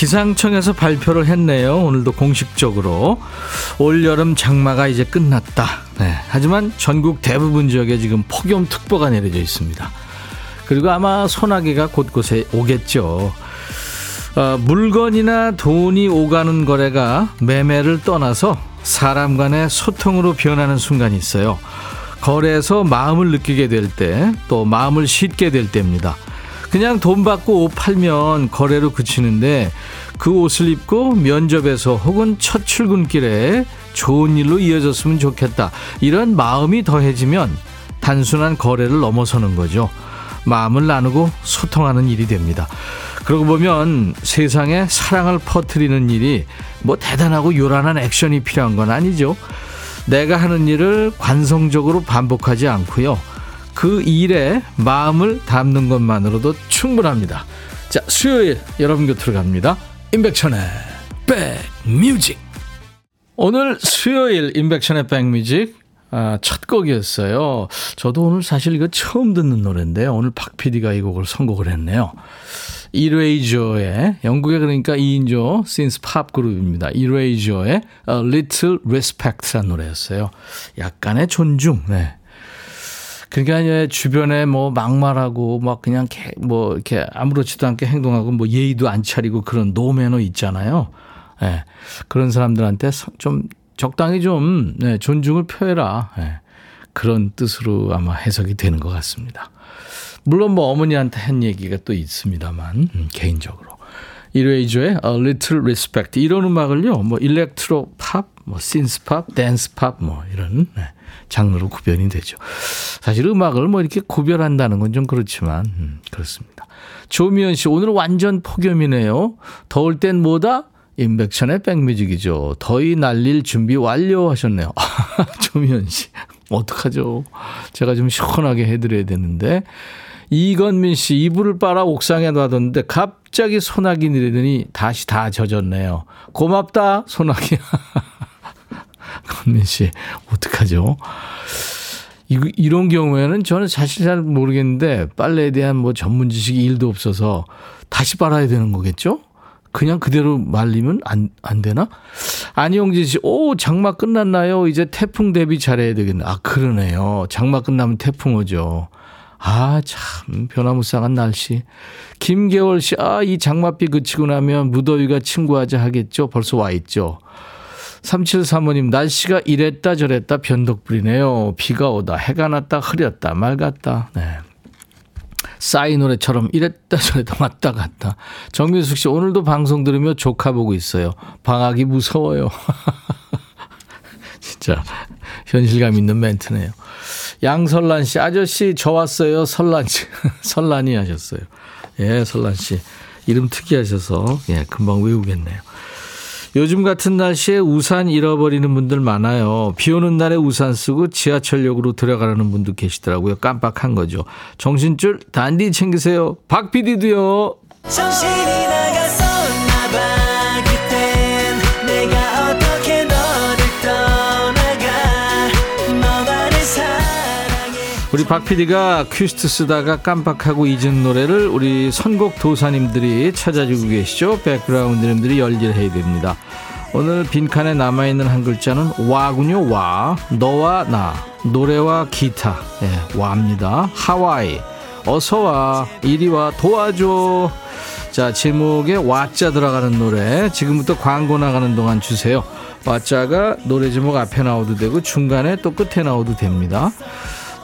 기상청에서 발표를 했네요. 오늘도 공식적으로 올여름 장마가 이제 끝났다. 네. 하지만 전국 대부분 지역에 지금 폭염특보가 내려져 있습니다. 그리고 아마 소나기가 곳곳에 오겠죠. 어, 물건이나 돈이 오가는 거래가 매매를 떠나서 사람 간의 소통으로 변하는 순간이 있어요. 거래에서 마음을 느끼게 될 때, 또 마음을 싣게 될 때입니다. 그냥 돈 받고 옷 팔면 거래로 그치는데 그 옷을 입고 면접에서 혹은 첫 출근길에 좋은 일로 이어졌으면 좋겠다. 이런 마음이 더해지면 단순한 거래를 넘어서는 거죠. 마음을 나누고 소통하는 일이 됩니다. 그러고 보면 세상에 사랑을 퍼뜨리는 일이 뭐 대단하고 요란한 액션이 필요한 건 아니죠. 내가 하는 일을 관성적으로 반복하지 않고요. 그 일에 마음을 담는 것만으로도 충분합니다. 자, 수요일 여러분 곁으로 갑니다. 임백천의 백뮤직. 오늘 수요일 임백천의 백뮤직 아, 첫 곡이었어요. 저도 오늘 사실 이거 처음 듣는 노래인데 오늘 박 PD가 이 곡을 선곡을 했네요. 이레이저의 영국의 그러니까 2인조 신스 팝 그룹입니다. 이레이저의 A Little Respect라는 노래였어요. 약간의 존중. 네. 그러니까 주변에 뭐 막말하고 막 그냥 뭐 이렇게 아무렇지도 않게 행동하고 뭐 예의도 안 차리고 그런 no manner 있잖아요. 예. 네. 그런 사람들한테 좀 적당히 좀 네, 존중을 표해라. 네. 그런 뜻으로 아마 해석이 되는 것 같습니다. 물론 뭐 어머니한테 한 얘기가 또 있습니다만 음, 개인적으로. Erasure의 A Little Respect 이런 음악을요. 뭐 electro pop, 뭐 synth pop, dance pop 뭐 이런 네. 장르로 구별이 되죠. 사실 음악을 뭐 이렇게 구별한다는 건 좀 그렇지만 음, 그렇습니다. 조미연 씨 오늘 완전 폭염이네요. 더울 땐 뭐다? 임백천의 백뮤직이죠. 더위 날릴 준비 완료하셨네요. 조미연 씨 어떡하죠? 제가 좀 시원하게 해드려야 되는데 이건민 씨 이불을 빨아 옥상에 놔뒀는데 갑자기 소나기 내리더니 다시 다 젖었네요. 고맙다 소나기. 건민 씨, 어떡하죠? 이, 이런 경우에는 저는 사실 잘 모르겠는데 빨래에 대한 뭐 전문 지식이 일도 없어서 다시 빨아야 되는 거겠죠? 그냥 그대로 말리면 안, 안 되나? 안영진 씨, 오, 장마 끝났나요? 이제 태풍 대비 잘해야 되겠네. 아, 그러네요. 장마 끝나면 태풍 오죠. 아, 참, 변화무쌍한 날씨. 김계월 씨, 아, 이 장맛비 그치고 나면 무더위가 친구하자 하겠죠? 벌써 와 있죠? 3735님, 날씨가 이랬다 저랬다 변덕불이네요. 비가 오다, 해가 났다, 흐렸다, 맑았다. 네. 싸이 노래처럼 이랬다 저랬다 왔다 갔다. 정민숙 씨, 오늘도 방송 들으며 조카 보고 있어요. 방학이 무서워요. 진짜 현실감 있는 멘트네요. 양설란 씨, 아저씨, 저 왔어요. 설란 씨. 설란이 하셨어요. 예, 설란 씨. 이름 특이하셔서, 예, 금방 외우겠네요. 요즘 같은 날씨에 우산 잃어버리는 분들 많아요. 비 오는 날에 우산 쓰고 지하철역으로 들어가려는 분도 계시더라고요. 깜빡한 거죠. 정신줄 단디 챙기세요. 박 PD도요. 정신이 우리 박 PD가 퀴스트 쓰다가 깜빡하고 잊은 노래를 우리 선곡 도사님들이 찾아주고 계시죠. 백그라운드님들이 열일해야 됩니다. 오늘 빈칸에 남아있는 한 글자는 와군요. 와. 너와 나. 노래와 기타. 예, 와입니다. 하와이. 어서와. 이리와. 도와줘. 자, 제목에 와자 들어가는 노래. 지금부터 광고 나가는 동안 주세요. 와자가 노래 제목 앞에 나오도 되고 중간에 또 끝에 나오도 됩니다.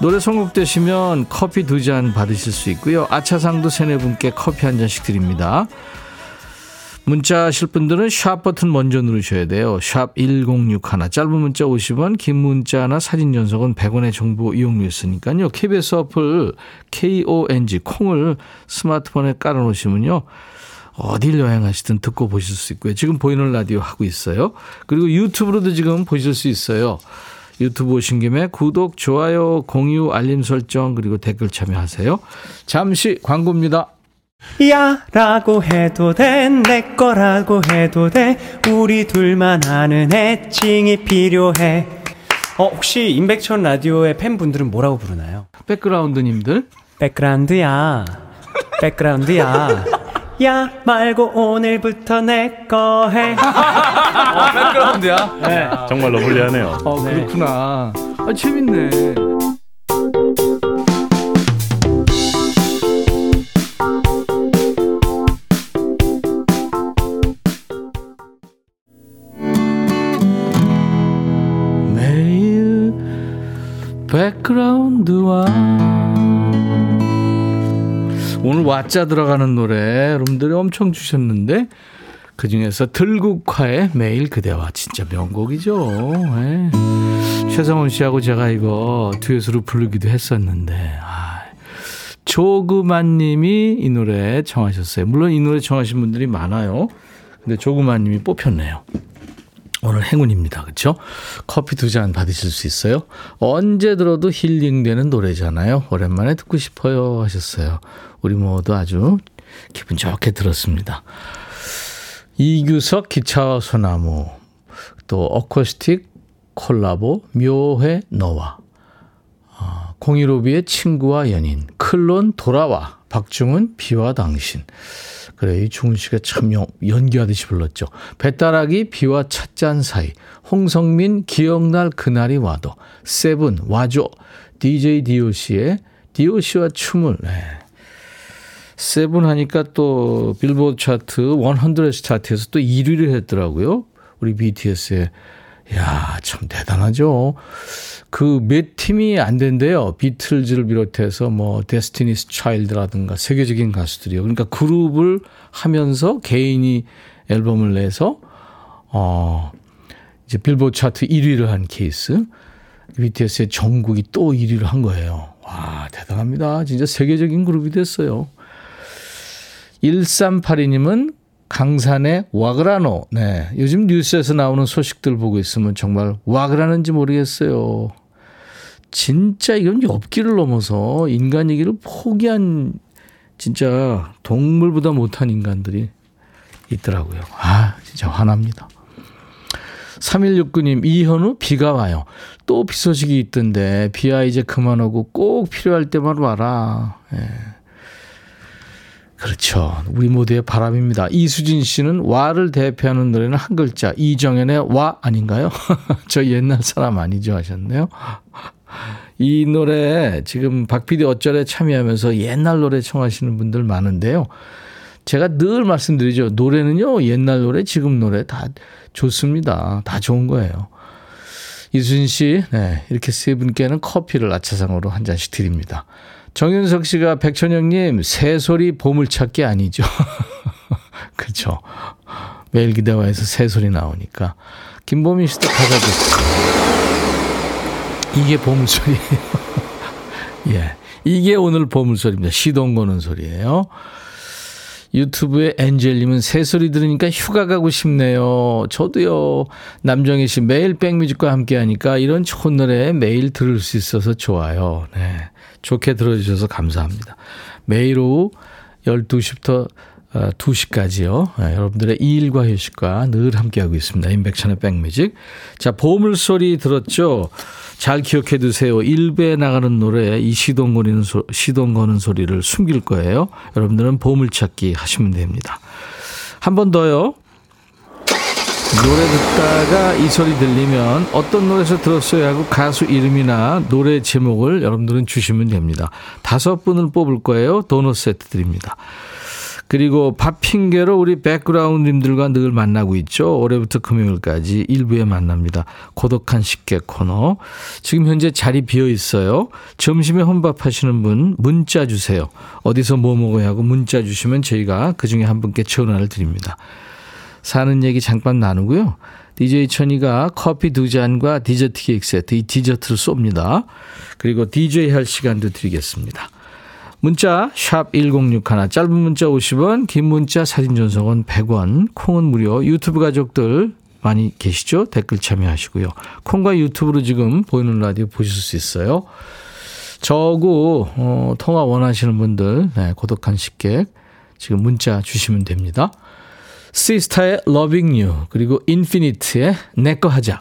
노래 선곡되시면 커피 두 잔 받으실 수 있고요. 아차상도 세네 분께 커피 한 잔씩 드립니다. 문자 하실 분들은 샵 버튼 먼저 누르셔야 돼요. 샵 1061. 짧은 문자 50원, 긴 문자나 사진 전송은 100원의 정보 이용료 있으니까요. KBS 어플 KONG 콩을 스마트폰에 깔아 놓으시면요. 어딜 여행하시든 듣고 보실 수 있고요. 지금 보이는 라디오 하고 있어요. 그리고 유튜브로도 지금 보실 수 있어요. 유튜브 오신 김에 구독, 좋아요, 공유, 알림 설정 그리고 댓글 참여하세요. 잠시 광고입니다. 야 라고 해도 돼 내 거라고 해도 돼 우리 둘만 아는 애칭이 필요해 어 혹시 임백천 라디오의 팬분들은 뭐라고 부르나요? 백그라운드님들 백그라운드야 백그라운드야 야 말고 오늘부터 내 거 해. 어, 백그라운드야. 네. 정말로 불리하네요. 어 그렇구나. 아 재밌네. 매일 백그라운드와 오늘 와짜 들어가는 노래 여러분들이 엄청 주셨는데 그 중에서 들국화의 매일 그대와 진짜 명곡이죠. 네. 최성훈 씨하고 제가 이거 듀엣으로 부르기도 했었는데 아, 조그만 님이 이 노래 청하셨어요. 물론 이 노래 청하신 분들이 많아요. 근데 조그만 님이 뽑혔네요. 오늘 행운입니다. 그렇죠? 커피 두 잔 받으실 수 있어요. 언제 들어도 힐링되는 노래잖아요. 오랜만에 듣고 싶어요 하셨어요. 우리 모두 아주 기분 좋게 들었습니다. 이규석 기차와 소나무 또 어쿠스틱 콜라보 묘해 너와 어, 공일오비의 친구와 연인 클론 돌아와 박중훈 비와 당신 그래 이 중훈 씨가 참 연기하듯이 불렀죠. 배따라기 비와 찻잔 사이 홍성민 기억날 그날이 와도 세븐 와줘 DJ DOC의 DOC와 춤을 네. Seven 하니까 또 빌보드 차트 100 차트에서 또 1위를 했더라고요. 우리 BTS의 야, 참 대단하죠. 그 몇 팀이 안 된대요. 비틀즈를 비롯해서 뭐 Destiny's Child라든가 세계적인 가수들이요. 그러니까 그룹을 하면서 개인이 앨범을 내서 어 이제 빌보드 차트 1위를 한 케이스. BTS의 정국이 또 1위를 한 거예요. 와, 대단합니다. 진짜 세계적인 그룹이 됐어요. 1382님은 강산의 와그라노. 네. 요즘 뉴스에서 나오는 소식들 보고 있으면 정말 와그라는지 모르겠어요. 진짜 이건 엽기를 넘어서 인간이기를 포기한 진짜 동물보다 못한 인간들이 있더라고요. 아, 진짜 화납니다. 3169님, 이현우 비가 와요. 또 비 소식이 있던데, 비야 이제 그만 오고 꼭 필요할 때만 와라. 예. 그렇죠. 우리 모두의 바람입니다. 이수진 씨는 와를 대표하는 노래는 한 글자. 이정현의 와 아닌가요? 저 옛날 사람 아니죠 하셨네요. 이 노래 지금 박PD 어쩔에 참여하면서 옛날 노래 청하시는 분들 많은데요. 제가 늘 말씀드리죠. 노래는요, 옛날 노래, 지금 노래 다 좋습니다. 다 좋은 거예요. 이수진 씨, 네, 이렇게 세 분께는 커피를 아차상으로 한 잔씩 드립니다. 정윤석 씨가 백천영님 새소리 보물찾기 아니죠. 그렇죠. 매일 기대와에서 새소리 나오니까 김보민 씨도 가사도 이게 보물소리예요. 예, 이게 오늘 보물소리입니다. 시동 거는 소리예요. 유튜브에 엔젤님은 새소리 들으니까 휴가 가고 싶네요. 저도요. 남정희 씨 매일 백뮤직과 함께 하니까 이런 좋은 노래 매일 들을 수 있어서 좋아요. 네. 좋게 들어주셔서 감사합니다. 매일 오후 12시부터 2시까지요. 네, 여러분들의 일과 휴식과 늘 함께하고 있습니다. 인백천의 백뮤직. 자, 보물소리 들었죠? 잘 기억해 두세요. 1부에 나가는 노래 이 시동 거리는 소, 시동 거는 소리를 숨길 거예요. 여러분들은 보물찾기 하시면 됩니다. 한 번 더요. 노래 듣다가 이 소리 들리면 어떤 노래에서 들었어요 하고 가수 이름이나 노래 제목을 여러분들은 주시면 됩니다. 다섯 분을 뽑을 거예요. 도넛 세트 드립니다. 그리고 밥 핑계로 우리 백그라운드님들과 늘 만나고 있죠. 올해부터 금요일까지 일부에 만납니다. 고독한 식객 코너. 지금 현재 자리 비어 있어요. 점심에 혼밥 하시는 분 문자 주세요. 어디서 뭐 먹어야 하고 문자 주시면 저희가 그 중에 한 분께 전화를 드립니다. 사는 얘기 잠깐 나누고요. DJ 천이가 커피 두 잔과 디저트 케이크 세트, 이 디저트를 쏩니다. 그리고 DJ 할 시간도 드리겠습니다. 문자 샵 1061, 짧은 문자 50원, 긴 문자 사진 전송은 100원, 콩은 무료. 유튜브 가족들 많이 계시죠? 댓글 참여하시고요. 콩과 유튜브로 지금 보이는 라디오 보실 수 있어요. 저하고 어, 통화 원하시는 분들 네, 고독한 식객 지금 문자 주시면 됩니다. 시스타의 Loving You 그리고 인피니트의 내거 하자.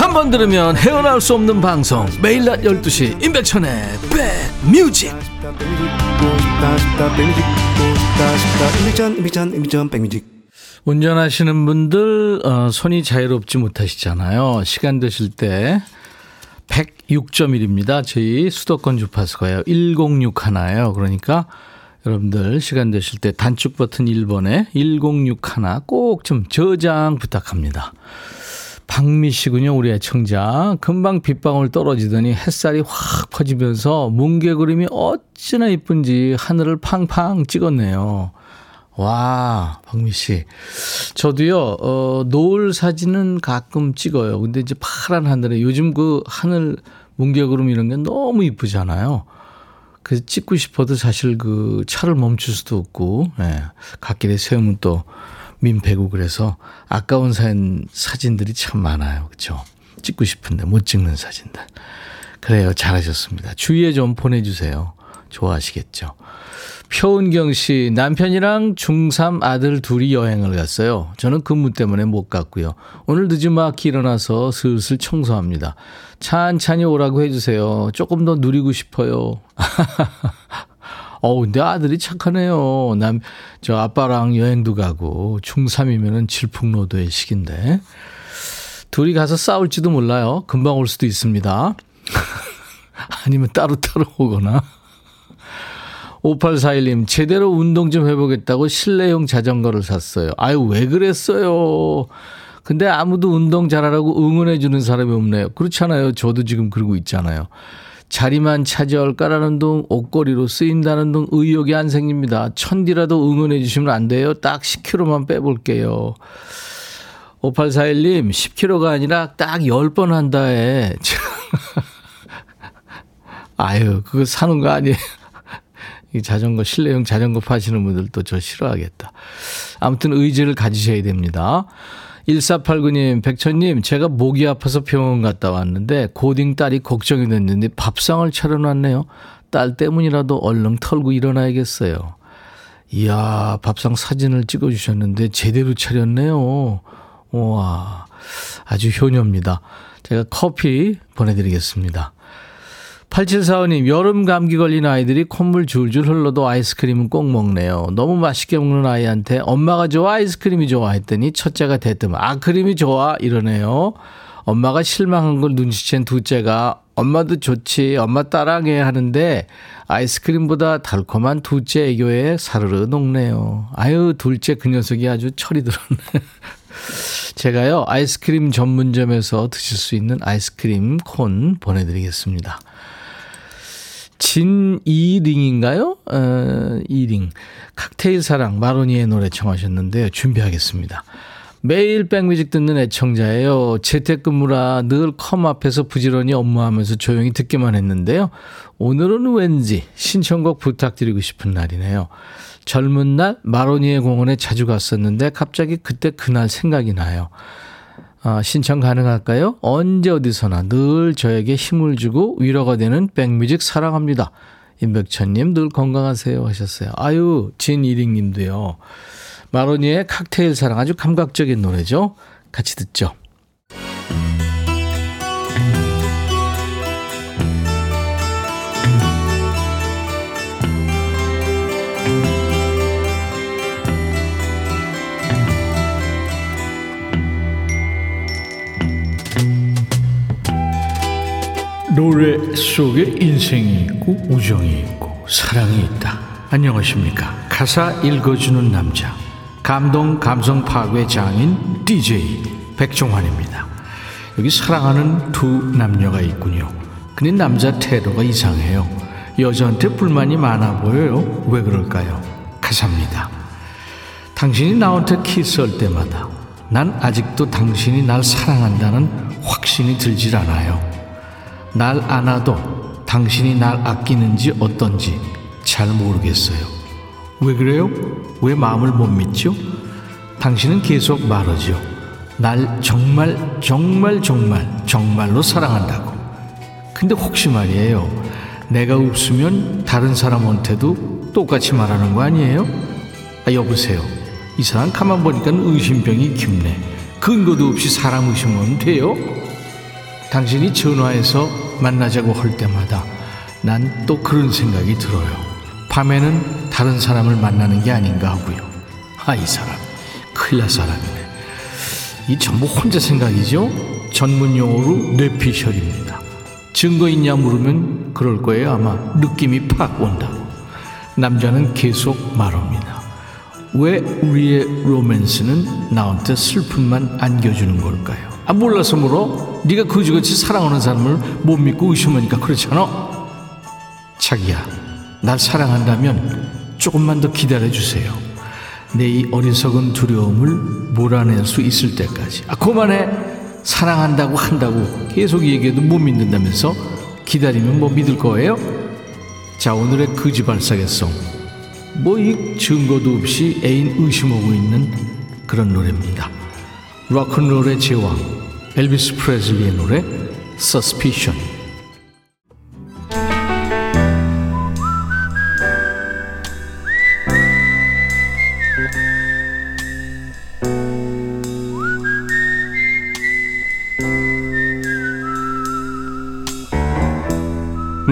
한 번 들으면 헤어나올 수 없는 방송 매일 낮 12시 임백천의 백뮤직 운전하시는 분들 어, 손이 자유롭지 못하시잖아요. 시간 되실 때 106.1입니다. 저희 수도권 주파수가요. 106 하나예요. 그러니까 여러분들 시간 되실 때 단축 버튼 1번에 106 하나 꼭 좀 저장 부탁합니다. 박미 씨군요, 우리 애청자. 금방 빗방울 떨어지더니 햇살이 확 퍼지면서 뭉게 그림이 어찌나 이쁜지 하늘을 팡팡 찍었네요. 와, 박미 씨. 저도요, 어, 노을 사진은 가끔 찍어요. 근데 이제 파란 하늘에 요즘 그 하늘 뭉게구름 이런 게 너무 이쁘잖아요. 그래서 찍고 싶어도 사실 그 차를 멈출 수도 없고, 예. 갓길에 세우면 또 민폐고 그래서 아까운 사진, 사진들이 참 많아요. 그죠? 찍고 싶은데 못 찍는 사진들. 그래요. 잘하셨습니다. 주위에 좀 보내주세요. 좋아하시겠죠. 표은경 씨, 남편이랑 중3 아들 둘이 여행을 갔어요. 저는 근무 때문에 못 갔고요. 오늘 늦지막히 일어나서 슬슬 청소합니다. 찬찬히 오라고 해주세요. 조금 더 누리고 싶어요. 어우, 근데 아들이 착하네요. 남, 저 아빠랑 여행도 가고, 중3이면은 질풍노도의 시기인데. 둘이 가서 싸울지도 몰라요. 금방 올 수도 있습니다. 아니면 따로 따로 오거나. 5841님, 제대로 운동 좀 해보겠다고 실내용 자전거를 샀어요. 아유, 왜 그랬어요? 근데 아무도 운동 잘하라고 응원해주는 사람이 없네요. 그렇잖아요. 저도 지금 그러고 있잖아요. 자리만 차지할까라는 둥, 옷걸이로 쓰인다는 둥 의욕이 안 생깁니다. 천디라도 응원해 주시면 안 돼요? 딱 10kg만 빼볼게요. 5841님, 10kg가 아니라 딱 10번 한다에. 아유, 그거 사는 거 아니에요. 이 자전거, 실내용 자전거 파시는 분들도 저 싫어하겠다. 아무튼 의지를 가지셔야 됩니다. 1489님, 백천님, 제가 목이 아파서 병원 갔다 왔는데 고딩 딸이 걱정이 됐는데 밥상을 차려놨네요. 딸 때문이라도 얼른 털고 일어나야겠어요. 이야, 밥상 사진을 찍어주셨는데 제대로 차렸네요. 와, 아주 효녀입니다. 제가 커피 보내드리겠습니다. 8745님, 여름 감기 걸린 아이들이 콧물 줄줄 흘러도 아이스크림은 꼭 먹네요. 너무 맛있게 먹는 아이한테 엄마가 좋아, 아이스크림이 좋아 했더니 첫째가 대뜸, 아, 크림이 좋아, 이러네요. 엄마가 실망한 걸 눈치챈 둘째가 엄마도 좋지, 엄마 따랑해 하는데 아이스크림보다 달콤한 둘째 애교에 사르르 녹네요. 아유, 둘째 그 녀석이 아주 철이 들었네. 제가요, 아이스크림 전문점에서 드실 수 있는 아이스크림 콘 보내드리겠습니다. 진이링인가요? 어, 이링. 칵테일 사랑 마로니의 노래 청하셨는데요. 준비하겠습니다. 매일 백뮤직 듣는 애청자예요. 재택근무라 늘 컴 앞에서 부지런히 업무하면서 조용히 듣기만 했는데요. 오늘은 왠지 신청곡 부탁드리고 싶은 날이네요. 젊은 날 마로니에 공원에 자주 갔었는데 갑자기 그때 그날 생각이 나요. 아, 신청 가능할까요? 언제 어디서나 늘 저에게 힘을 주고 위로가 되는 백뮤직 사랑합니다. 임백천님 늘 건강하세요 하셨어요. 아유 진이링님도요. 마로니의 칵테일 사랑 아주 감각적인 노래죠. 같이 듣죠. 노래 속에 인생이 있고 우정이 있고 사랑이 있다. 안녕하십니까. 가사 읽어주는 남자. 감동, 감성 파괴 장인 DJ 백종환입니다. 여기 사랑하는 두 남녀가 있군요. 근데 남자 태도가 이상해요. 여자한테 불만이 많아 보여요. 왜 그럴까요? 가사입니다. 당신이 나한테 키스할 때마다 난 아직도 당신이 날 사랑한다는 확신이 들질 않아요. 날 안아도 당신이 날 아끼는지 어떤지 잘 모르겠어요. 왜 그래요? 왜 마음을 못 믿죠? 당신은 계속 말하죠. 날 정말, 정말, 정말, 정말로 사랑한다고. 근데 혹시 말이에요. 내가 없으면 다른 사람한테도 똑같이 말하는 거 아니에요? 아, 여보세요. 이 사람 가만 보니까 의심병이 깊네. 근거도 없이 사람 의심하면 돼요? 당신이 전화해서 만나자고 할 때마다 난 또 그런 생각이 들어요. 밤에는 다른 사람을 만나는 게 아닌가 하고요. 아, 이 사람. 큰일 날 사람이네. 이 전부 혼자 생각이죠? 전문 용어로 뇌피셜입니다. 증거 있냐 물으면 그럴 거예요. 아마 느낌이 팍 온다고. 남자는 계속 말합니다. 왜 우리의 로맨스는 나한테 슬픔만 안겨주는 걸까요? 아 몰라서 물어? 네가 그지같이 사랑하는 사람을 못 믿고 의심하니까 그렇잖아. 자기야, 날 사랑한다면 조금만 더 기다려주세요. 내 이 어리석은 두려움을 몰아낼 수 있을 때까지. 아, 그만해. 사랑한다고 한다고 계속 얘기해도 못 믿는다면서 기다리면 뭐 믿을 거예요? 자, 오늘의 거지 발사계송. 뭐이 증거도 없이 애인 의심하고 있는 그런 노래입니다. 락큰롤의 제왕, 엘비스 프레슬리의 노래, Suspicion.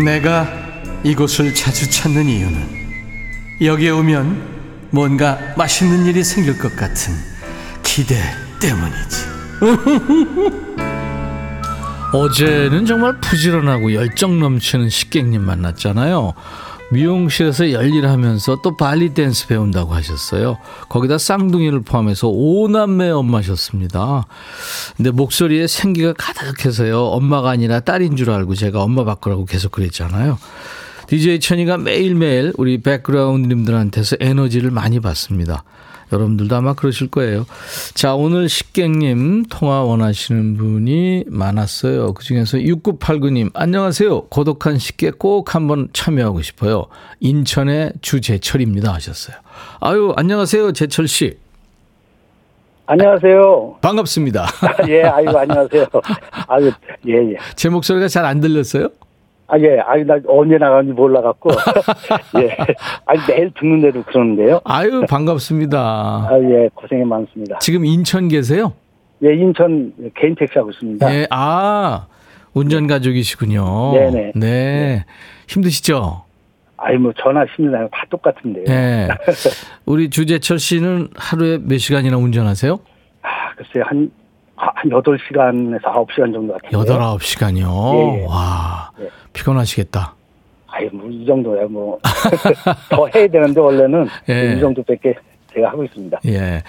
내가 이곳을 자주 찾는 이유는 여기에 오면 뭔가 맛있는 일이 생길 것 같은 기대 때문이지. 어제는 정말 부지런하고 열정 넘치는 식객님 만났잖아요. 미용실에서 열일하면서 또 발리 댄스 배운다고 하셨어요. 거기다 쌍둥이를 포함해서 오남매 엄마셨습니다. 근데 목소리에 생기가 가득해서요. 엄마가 아니라 딸인 줄 알고 제가 엄마 바꾸라고 계속 그랬잖아요. DJ 천이가 매일매일 우리 백그라운드님들한테서 에너지를 많이 받습니다. 여러분들도 아마 그러실 거예요. 자, 오늘 식객님 통화 원하시는 분이 많았어요. 그 중에서 6989님, 안녕하세요. 고독한 식객 꼭 한번 참여하고 싶어요. 인천의 주재철입니다. 하셨어요. 아유, 안녕하세요. 재철 씨. 안녕하세요. 반갑습니다. 예, 아이고, 안녕하세요. 아유, 예, 예. 제 목소리가 잘 안 들렸어요? 아, 예, 아니, 나 언제 나가는지 몰라갖고. 예. 아니, 매일 듣는데도 그러는데요. 아유, 반갑습니다. 아, 예, 고생이 많습니다. 지금 인천 계세요? 예, 인천 개인 택시 하고 있습니다. 예, 아, 운전 가족이시군요. 네네. 네. 힘드시죠? 아이, 뭐, 전화 심리나요? 다 똑같은데요. 네. 우리 주재철 씨는 하루에 몇 시간이나 운전하세요? 아, 글쎄요, 한, 아, 한 8시간에서 9시간 정도 같은데요. 여덟 아홉 시간이요. 예, 예. 와, 예. 피곤하시겠다. 아이, 뭐, 이 정도야, 뭐. 더 해야 되는데, 원래는. 예. 이 정도밖에 제가 하고 있습니다. 예.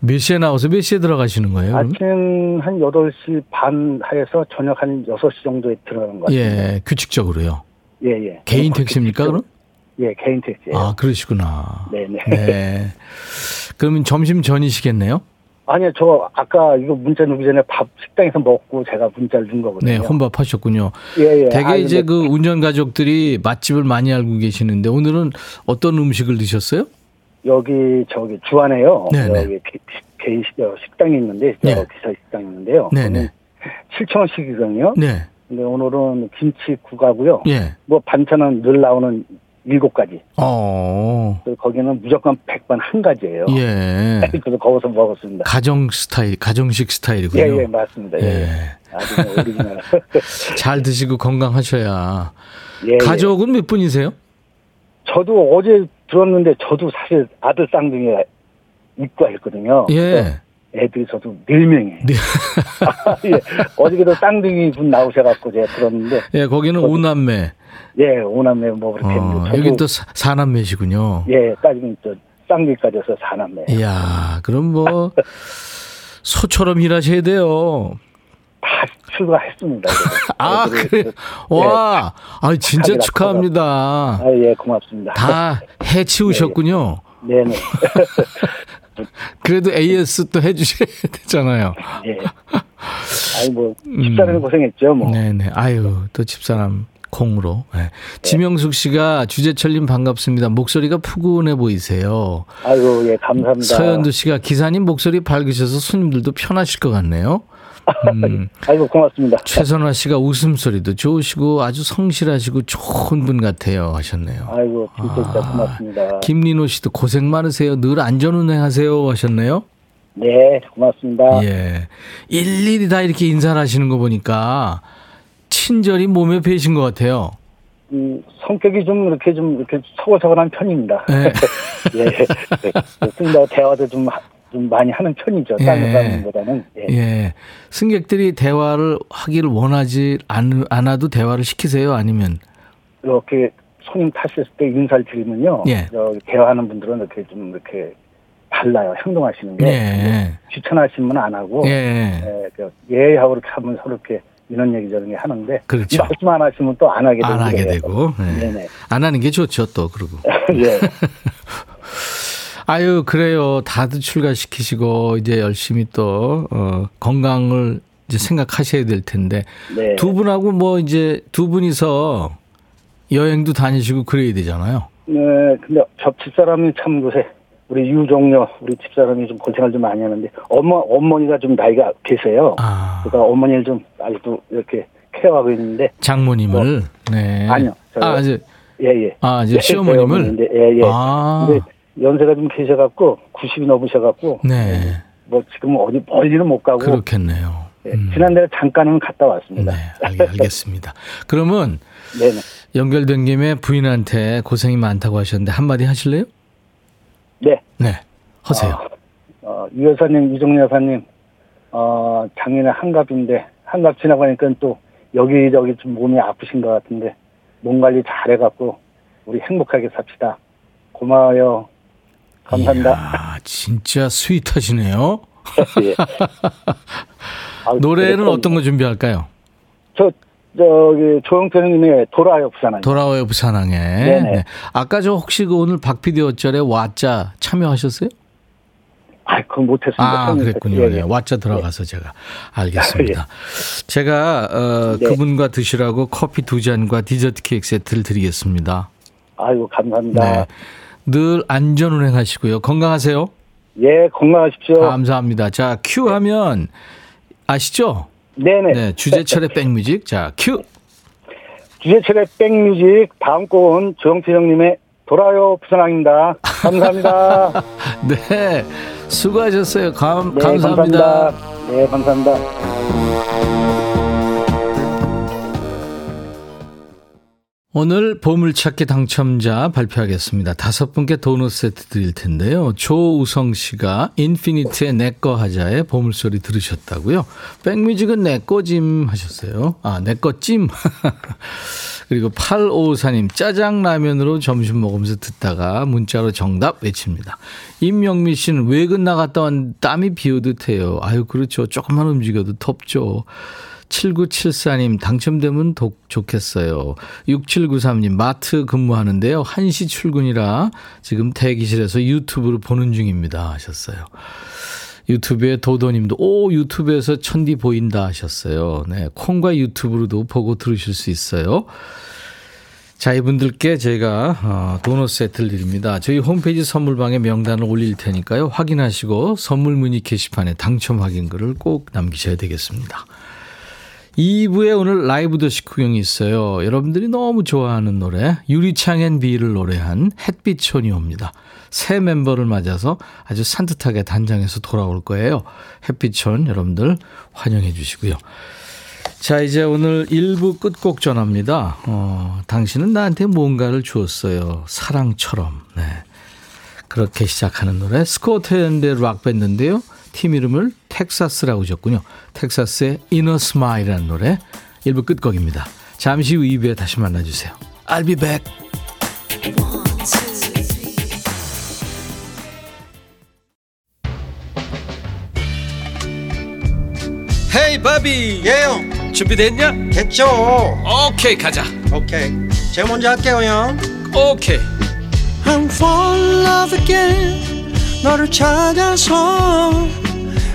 몇 시에 나와서 몇 시에 들어가시는 거예요? 그럼? 아침 한 8시 반 하에서 저녁 한 6시 정도에 들어가는 것 같아요. 예, 규칙적으로요. 예, 예. 개인 택시입니까, 그럼? 예, 개인 택시예요. 아, 그러시구나. 네네. 네. 그러면 점심 전이시겠네요? 아니요, 저 아까 이거 문자 넣기 전에 밥 식당에서 먹고 제가 문자를 넣은 거거든요. 네, 혼밥 하셨군요. 예, 예. 되게 아, 이제 그 운전 가족들이 맛집을 많이 알고 계시는데 오늘은 어떤 음식을 드셨어요? 여기 저기 주안에요. 네네. 여기 개- 개인 식- 어, 식당이 있는데 네. 저 기사 식당이 있는데요. 네네. 7천 원씩이거든요. 네. 근데 오늘은 김치 국하고요. 예. 뭐 반찬은 늘 나오는 일곱 가지. 어. 그래서 거기는 무조건 백반 한 가지예요. 예. 그래서 거기서 먹었습니다. 가정 스타일, 가정식 스타일이군요. 예, 예, 맞습니다. 예. 예. 아주 뭐 오리지널. 잘 드시고 건강하셔야. 예, 예. 가족은 몇 분이세요? 저도 어제 들었는데 저도 사실 아들 쌍둥이가 입과 했거든요. 예. 애들이 저도 네 명이에요. 네. 예. 어저께도 쌍둥이 분 나오셔갖고 제가 들었는데, 예, 거기는 오남매. 예, 오남매 뭐 그렇게 어, 여긴 또 사- 사남매시군요. 예, 따지면 저 쌍둥이까지 해서 사남매. 이야, 그럼 뭐 소처럼 일하셔야 돼요. 다 출가했습니다. 아, 그래. 그- 와, 아, 진짜 축하합니다. 아, 예, 고맙습니다. 다 해치우셨군요. 네 네. 그래도 AS 또 해주셔야 되잖아요. 예. 아니, 뭐, 집사람이 고생했죠, 뭐. 음. 네네. 아유, 또 집사람 콩으로. 네. 지명숙 씨가 주제철님 반갑습니다. 목소리가 푸근해 보이세요. 아이고, 예, 감사합니다. 서현두 씨가 기사님 목소리 밝으셔서 손님들도 편하실 것 같네요. 음, 아이고, 고맙습니다. 최선화 씨가 웃음소리도 좋으시고 아주 성실하시고 좋은 분 같아요 하셨네요. 아이고, 진짜, 아, 고맙습니다. 김민호 씨도 고생 많으세요. 늘 안전운행 하세요 하셨네요. 네, 고맙습니다. 예. 일일이 다 이렇게 인사를 하시는 거 보니까 친절이 몸에 배신 것 같아요. 음, 성격이 좀 이렇게 좀 이렇게 서글서글한 편입니다. 네. 예. 좀더 대화도 좀, 하- 좀 많이 하는 편이죠. 다른 예. 사람보다는. 예. 예. 승객들이 대화를 하기를 원하지 않, 않아도 대화를 시키세요? 아니면? 이렇게 손님 타셨을 때 인사를 드리면요. 예. 대화하는 분들은 이렇게 좀 이렇게 달라요. 행동하시는 게. 예. 귀찮아하시면 안 하고. 예. 예, 그 예하고 이렇게 하면 서로 이렇게 이런 얘기 저런 얘기 하는데. 그렇죠. 말씀 안 하시면 또 안 하게 되고. 안 하게. 되고. 예. 네네. 안 하는 게 좋죠, 또, 그러고. 예. 아유, 그래요. 다들 출가시키시고, 이제 열심히 또, 어, 건강을 이제 생각하셔야 될 텐데. 네. 두 분하고 뭐 이제 두 분이서 여행도 다니시고 그래야 되잖아요. 네, 근데 저 집사람이 참 요새 우리 유종녀 우리 집사람이 좀 고생을 좀 많이 하는데 어머 어머니가 좀 나이가 계세요. 아, 그러니까 어머니를 좀 아직도 이렇게 케어하고 있는데 장모님을. 네. 뭐, 아니요, 저- 아, 이제, 예예. 아, 이제 시어머님을. 예예. 아. 근데 연세가 좀 계셔갖고 90이 넘으셔갖고 네. 뭐 지금 어디 멀리는 못 가고 그렇겠네요. 예, 지난달에 잠깐은 갔다 왔습니다. 네, 알, 알겠습니다. 그러면 네네. 연결된 김에 부인한테 고생이 많다고 하셨는데 한마디 하실래요? 네. 네. 하세요. 어, 유 여사님, 유정리 여사님, 어, 작년에 한갑인데, 한갑 지나고 나니까 또 여기저기 좀 몸이 아프신 것 같은데, 몸 관리 잘 해갖고, 우리 행복하게 삽시다. 고마워요. 감사합니다. 이야, 진짜 스윗하시네요. 예. 노래는 어떤 거 준비할까요? 저, 저기, 조영태 형님의 돌아요, 부산항. 돌아와요 부산항에. 네네. 네. 아까 저 혹시 그 오늘 박피디 어쩔에 와짜 참여하셨어요? 아, 그건 못했습니다. 아. 그랬군요. 예, 네. 예. 와짜 들어가서 제가 알겠습니다. 제가 어, 네. 그분과 드시라고 커피 두 잔과 디저트 케이크 세트를 드리겠습니다. 아이고, 감사합니다. 네. 늘 안전 운행하시고요. 건강하세요. 예, 건강하십시오. 감사합니다. 자, 큐 하면 아시죠? 네네. 네, 주제철의 백뮤직. 자, 큐. 주제철의 백뮤직 다음 곡은 조영태 형님의 돌아요 부산항입니다. 감사합니다. 네. 수고하셨어요. 감, 네, 감사합니다. 네, 감사합니다. 오늘 보물찾기 당첨자 발표하겠습니다. 다섯 분께 도넛 세트 드릴 텐데요. 조우성 씨가 인피니트의 내꺼 하자의 보물소리 들으셨다고요. 백뮤직은 내꺼짐 하셨어요. 아, 내꺼찜. 그리고 8554님 짜장라면으로 점심 먹으면서 듣다가 문자로 정답 외칩니다. 임영미 씨는 외근 나갔다 왔는데 땀이 비오듯 해요. 아유 그렇죠. 조금만 움직여도 덥죠. 7974님 당첨되면 독 좋겠어요. 6793님 마트 근무하는데요. 1시 출근이라 지금 대기실에서 유튜브로 보는 중입니다 하셨어요. 유튜브에 도도님도 오 유튜브에서 천디 보인다 하셨어요. 네, 콩과 유튜브로도 보고 들으실 수 있어요. 자, 이분들께 제가 어, 도넛 세트를 드립니다. 저희 홈페이지 선물방에 명단을 올릴 테니까요. 확인하시고 선물 문의 게시판에 당첨 확인글을 꼭 남기셔야 되겠습니다. 2부에 오늘 라이브도 식후경이 있어요. 여러분들이 너무 좋아하는 노래 유리창엔 비를 노래한 햇빛촌이 옵니다. 새 멤버를 맞아서 아주 산뜻하게 단장해서 돌아올 거예요. 햇빛촌 여러분들 환영해 주시고요. 자, 이제 오늘 1부 끝곡 전합니다. 어, 당신은 나한테 뭔가를 주었어요. 사랑처럼. 네. 그렇게 시작하는 노래. 스코틀랜드 락밴드인데요. 팀 이름을 텍사스라고 졌군요. 텍사스의 Inner Smile이라는 노래 1부 끝곡입니다. 잠시 후 2부에 다시 만나주세요. I'll be back. 헤이 바비 예영 준비됐냐? 됐죠 오케이 가자 오케이 제가 먼저 할게요 형 오케이 I'm fall in love again 너를 찾아서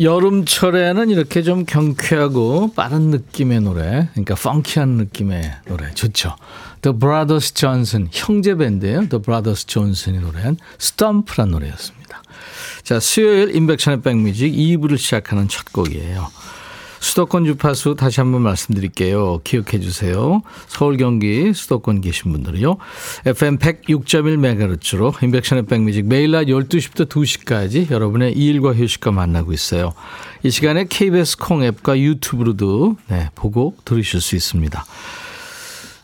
여름철에는 이렇게 좀 경쾌하고 빠른 느낌의 노래, 그러니까 펑키한 느낌의 노래 좋죠. The Brothers Johnson 형제 밴드예요. The Brothers Johnson이 노래한 Stump란 노래였습니다. 자, 수요일 인백션의 백뮤직 2부를 시작하는 첫 곡이에요. 수도권 주파수 다시 한번 말씀드릴게요. 기억해 주세요. 서울 경기 수도권 계신 분들이요. FM 106.1MHz로 인백션의 백뮤직 매일 낮 12시부터 2시까지 여러분의 일과 휴식과 만나고 있어요. 이 시간에 KBS 콩 앱과 유튜브로도 네, 보고 들으실 수 있습니다.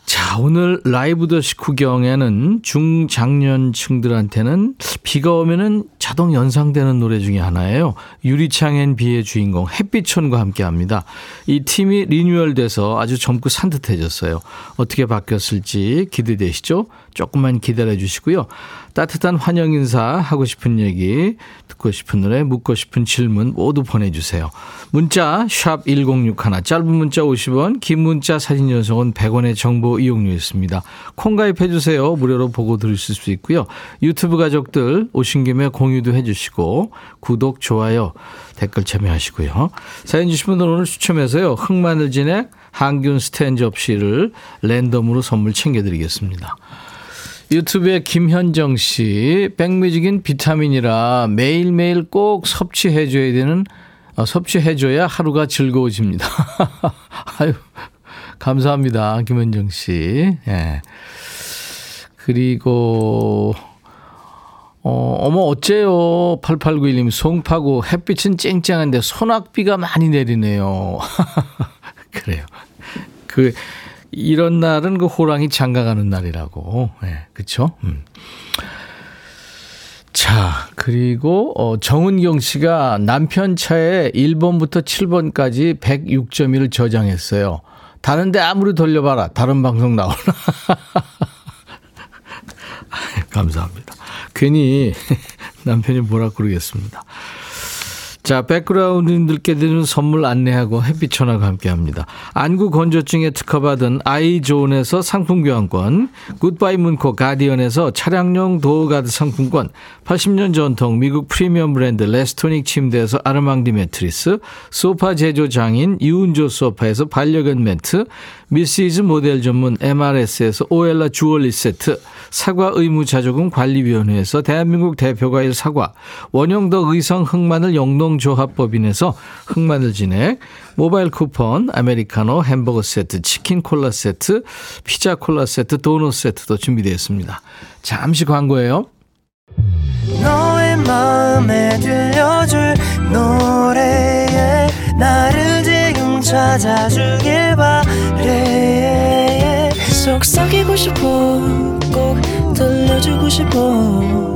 자, 오늘 라이브 더시 구경에는 중장년층들한테는 비가 오면은 자동 연상되는 노래 중에 하나예요. 유리창엔 비의 주인공 햇빛촌과 함께 합니다. 이 팀이 리뉴얼돼서 아주 젊고 산뜻해졌어요. 어떻게 바뀌었을지 기대되시죠? 조금만 기다려 주시고요. 따뜻한 환영 인사 하고 싶은 얘기, 듣고 싶은 노래, 묻고 싶은 질문 모두 보내 주세요. 문자 1061, 짧은 문자 50원, 긴 문자 사진 연속은 100원의 정보 이용료 있습니다. 콩 가입해 주세요. 무료로 보고 들으실 수 있고요. 유튜브 가족들 오신 김에 공유도 해주시고 구독, 좋아요, 댓글 참여하시고요. 사연 주신 분들 오늘 추첨해서요. 흑마늘 진액, 항균 스탠 접시를 랜덤으로 선물 챙겨드리겠습니다. 유튜브에 김현정 씨, 백뮤직인 비타민이라 매일매일 꼭 섭취해줘야 되는, 어, 섭취해줘야 하루가 즐거워집니다. 아유, 감사합니다. 김현정 씨. 예. 그리고, 어, 어머, 어째요? 8891님, 송파구 햇빛은 쨍쨍한데 소낙비가 많이 내리네요. 그래요. 그, 이런 날은 그 호랑이 장가가는 날이라고. 예, 네, 그쵸? 음. 자, 그리고, 어, 정은경 씨가 남편 차에 1번부터 7번까지 106.1을 저장했어요. 다른데 아무리 돌려봐라. 다른 방송 나오나. 감사합니다. 괜히 남편이 뭐라 그러겠습니다. 자, 백그라운드님들께 드리는 선물 안내하고 햇빛 전화가 함께 합니다. 안구 건조증에 특허받은 아이존에서 상품 교환권, 굿바이 문콕 가디언에서 차량용 도어가드 상품권, 80년 전통 미국 프리미엄 브랜드 레스토닉 침대에서 아르망디 매트리스, 소파 제조 장인 이운조 소파에서 반려견 매트, 미시즈 모델 전문 MRS에서 오엘라 주얼리 세트, 사과 의무 자조금 관리위원회에서 대한민국 대표과일 사과, 원형덕 의성 흑마늘 영농 조합법인에서 흑마늘 진액, 모바일 쿠폰, 아메리카노 햄버거 세트, 치킨 콜라 세트, 피자 콜라 세트, 도넛 세트도 준비되어 있습니다. 잠시 광고예요. 너의 마음에 들려줄 노래에 나를 지금 찾아주길 바래 속삭이고 싶어 꼭 들려주고 싶어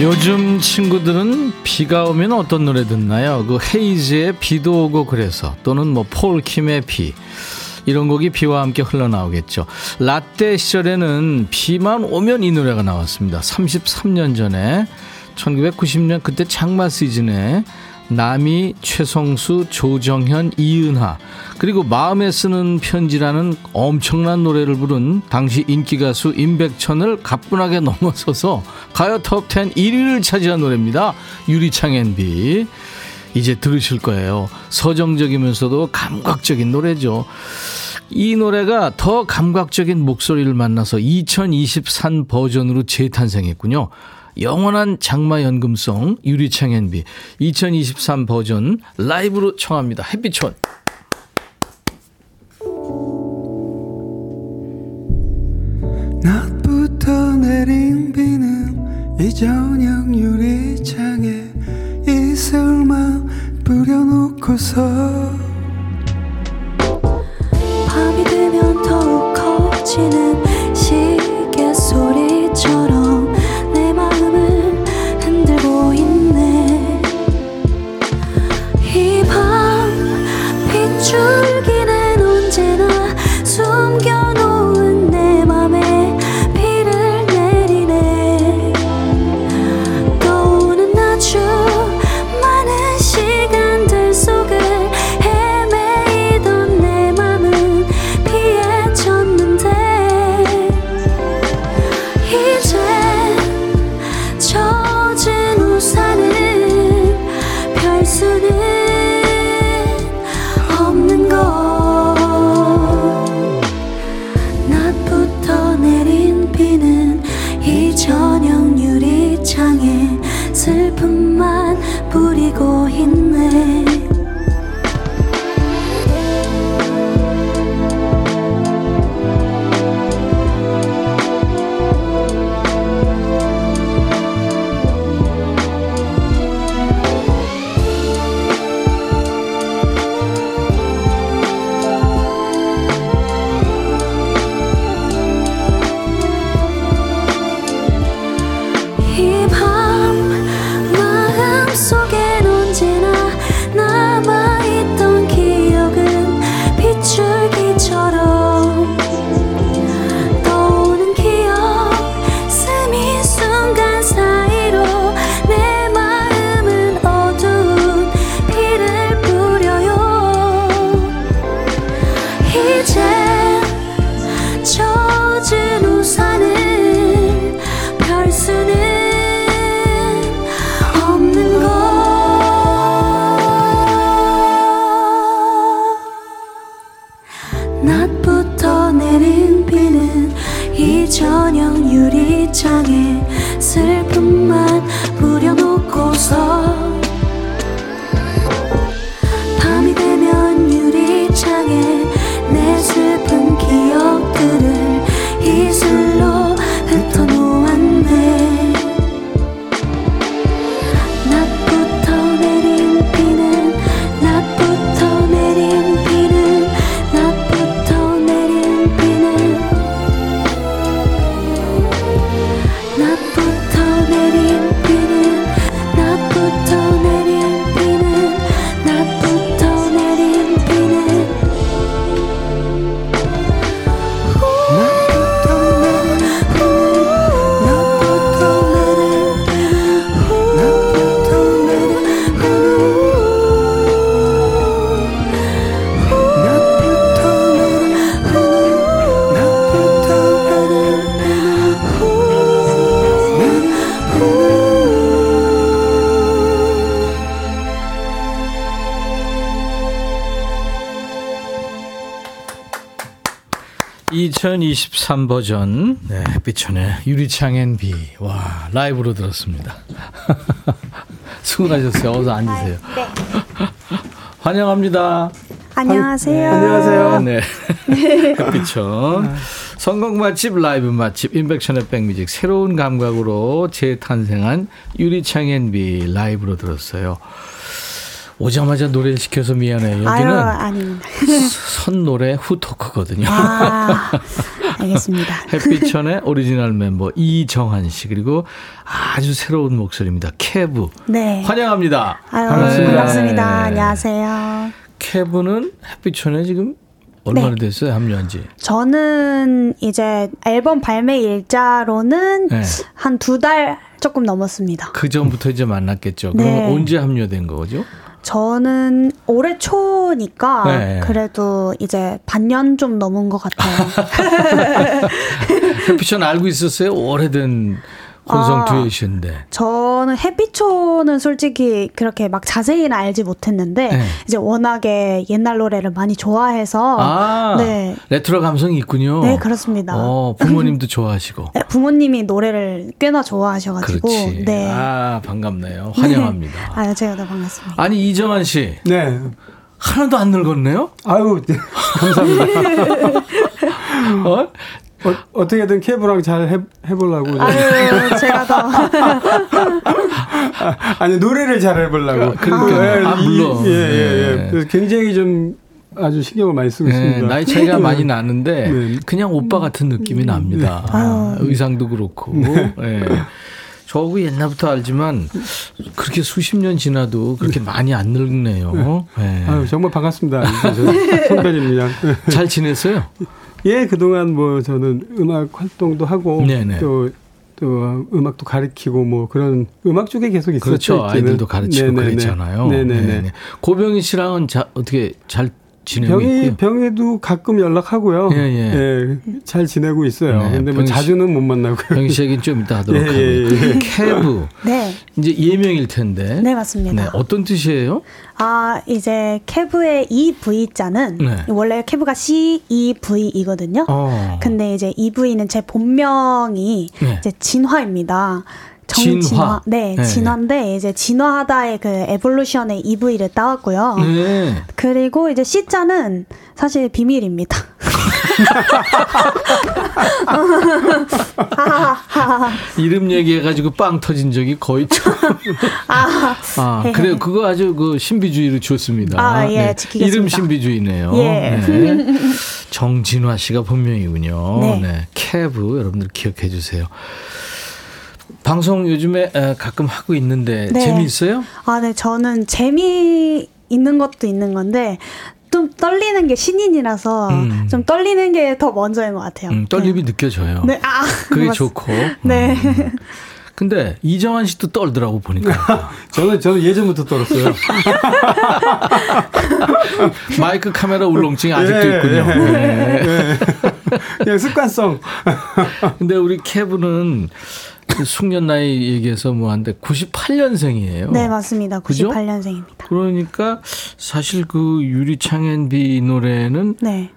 요즘 친구들은 비가 오면 어떤 노래 듣나요? 그 헤이즈의 비도 오고 그래서 또는 뭐 폴킴의 비 이런 곡이 비와 함께 흘러나오겠죠. 라떼 시절에는 비만 오면 이 노래가 나왔습니다. 33년 전에 1990년 그때 장마 시즌에 남이, 최성수, 조정현, 이은하 그리고 마음에 쓰는 편지라는 엄청난 노래를 부른 당시 인기 가수 임백천을 가뿐하게 넘어서서 가요 톱10 1위를 차지한 노래입니다. 유리창 비 이제 들으실 거예요. 서정적이면서도 감각적인 노래죠. 이 노래가 더 감각적인 목소리를 만나서 2023 버전으로 재탄생했군요. 영원한 장마 연금송 유리창 앤비 2023 버전 라이브로 청합니다. 햇빛촌. 낮부터 내린 비는 이 저녁 유리창에 이슬만 뿌려놓고서 (2023) 버전 네, 햇빛천의 유리창엔 비. 와 라이브로 들었습니다. 수고하셨어요. 어서 앉으세요. 환영합니다. 안녕하세요. 안녕하세요. 네. 햇빛천. 성공 맛집 라이브 맛집 인백션의 백뮤직 새로운 감각으로 재탄생한 유리창엔 비 라이브로 들었어요. 오자마자 노래를 시켜서 미안해요. 아유, 여기는 아닙니다. 선 노래 후 토크거든요. 아, 알겠습니다. 햇빛촌의 오리지널 멤버 이정한 씨 그리고 아주 새로운 목소리입니다. 캐브. 네. 환영합니다. 아유, 반갑습니다. 반갑습니다. 네. 안녕하세요. 캐브는 햇빛촌에 지금 얼마나 네. 됐어요? 합류한 지. 저는 이제 앨범 발매 일자로는 네. 한두 달 조금 넘었습니다. 그 전부터 이제 만났겠죠. 네. 그럼 언제 합류된 거죠? 저는 올해 초니까 네. 그래도 이제 반년 좀 넘은 것 같아요. 햇빛천 알고 있었어요? 오래된 혼성 아. 듀엣인데. 저는 햇빛초는 솔직히 그렇게 막 자세히는 알지 못했는데 네. 이제 워낙에 옛날 노래를 많이 좋아해서 아, 네. 레트로 감성이 있군요. 네, 그렇습니다. 어, 부모님도 좋아하시고. 네, 부모님이 노래를 꽤나 좋아하셔가지고 그렇지. 네. 아, 반갑네요. 환영합니다. 아, 제가 더 반갑습니다. 아니, 이정환 씨. 네. 하나도 안 늙었네요? 아유, 네. 감사합니다. 어? 어, 어떻게든 케이블랑 잘 해, 해보려고. 좀. 아유, 제가 더 아니, 노래를 잘 해보려고. 아, 이- 물론. 예, 예, 예. 네. 그래서 굉장히 좀 아주 신경을 많이 쓰고 네, 있습니다. 나이 차이가 많이 나는데 네. 그냥 오빠 같은 느낌이 납니다. 아, 의상도 그렇고. 예. 저하고 옛날부터 알지만 그렇게 수십 년 지나도 그렇게 많이 안 늙네요. 예. 아유, 정말 반갑습니다. 저 선배님이랑. 잘 지냈어요? 예, 그동안 뭐 저는 음악 활동도 하고 네네. 또, 또 음악도 가르치고 뭐 그런 음악 쪽에 계속 있었죠. 그렇죠. 아이들도 가르치고 네네네. 그랬잖아요. 네네네. 네네. 고병희 씨랑은 자, 어떻게 잘 지내고 병이 있고요? 병에도 가끔 연락하고요. 예, 예. 잘 지내고 있어요. 네, 근데 뭐 자주는 못 만나고요. 병희 씨 얘기는 좀 이따 하도록 예, 하고요. 예, 예. 캐브. 네, 이제 예명일 텐데. 네 맞습니다. 네, 어떤 뜻이에요? 아 이제 캐브의 EV자는 네. 원래 캐브가 CEV이거든요. 어. 근데 이제 EV는 제 본명이 네. 이제 진화입니다. 진화. 정진화. 네, 네. 진화인데 이제 진화하다의 그 evolution의 EV를 따왔고요. 네. 그리고 이제 C자는 사실 비밀입니다. 이름 얘기해가지고 빵 터진 적이 거의 처음. 아, 아, 그래요. 그거 아주 그 신비주의로 좋습니다. 아, 예, 지키겠습니다. 이름 신비주의네요. 예. 네. 정진화 씨가 본명이군요. 네. 네. 캐브 여러분들 기억해 주세요. 방송 요즘에 에, 가끔 하고 있는데 네. 재미있어요? 아, 네, 저는 재미 있는 것도 있는 건데 좀 떨리는 게 신인이라서 음. 좀 떨리는 게 더 먼저인 것 같아요. 음, 떨림이 느껴져요. 네, 아, 그게 맞- 좋고. 네. 음. 근데 이정환 씨도 떨더라고 보니까 저는 저는 예전부터 떨었어요. 마이크 카메라 울렁증이 아직도 예, 있군요. 예. 네. 그냥 습관성. 근데 우리 캐브는 그 숙련 나이 얘기해서 뭐 한데 98년생이에요. 네, 맞습니다. 그죠? 98년생입니다. 그러니까 사실 그 유리창앤비 노래는 네.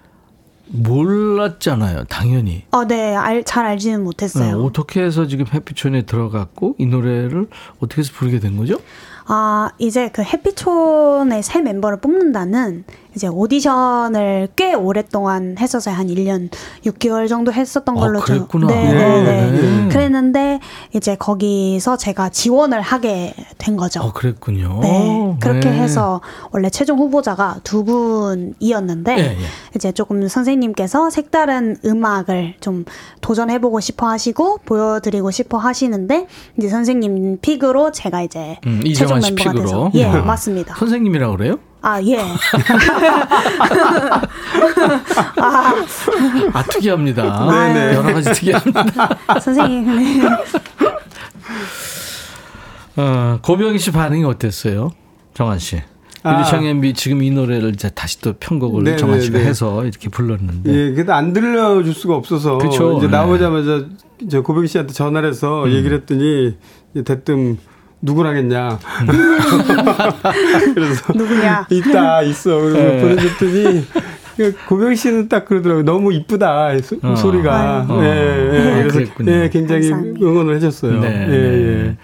몰랐잖아요. 당연히. 어, 네, 알, 잘 알지는 못했어요. 네, 어떻게 해서 지금 해피촌에 들어갔고 이 노래를 어떻게 해서 부르게 된 거죠? 아, 이제 그 해피촌의 새 멤버를 뽑는다는 이제 오디션을 꽤 오랫동안 했었어요. 한 1년 6개월 정도 했었던 아, 걸로 좀- 그랬구나. 네, 네, 네. 네. 그랬는데 이제 거기서 제가 지원을 하게 된 거죠. 어, 그랬군요. 네. 그렇게 네. 해서 원래 최종 후보자가 두 분이었는데. 이제 조금 선생님께서 색다른 음악을 좀 도전해 보고 싶어 하시고 보여 드리고 싶어 하시는데 이제 선생님 픽으로 제가 이제 음, 최종 멤버가 픽으로. 돼서 예 아. 맞습니다. 선생님이라고 그래요? 아 예. 아, 특이합니다. 네네. 여러 가지 특이합니다. 선생님 네. 어, 고병희 씨 반응이 어땠어요? 정한 씨. 아. 유리창 엠비 지금 이 노래를 이제 다시 또 편곡을 네네네. 정한 씨가 해서 이렇게 불렀는데. 예, 그래도 안 들려줄 수가 없어서 그쵸. 이제 네. 나오자마자 저 고백희 씨한테 전화를 해서 음. 얘기를 했더니 이제 대뜸 누구랑 했냐. 그래서 누구냐? 있다 있어. 그래서 네. 보내줬더니 고백희 씨는 딱 그러더라고요. 너무 이쁘다 소, 어. 소리가. 예, 예. 어, 그래서 그랬군요. 예, 굉장히 감사합니다. 응원을 해줬어요. 네. 예,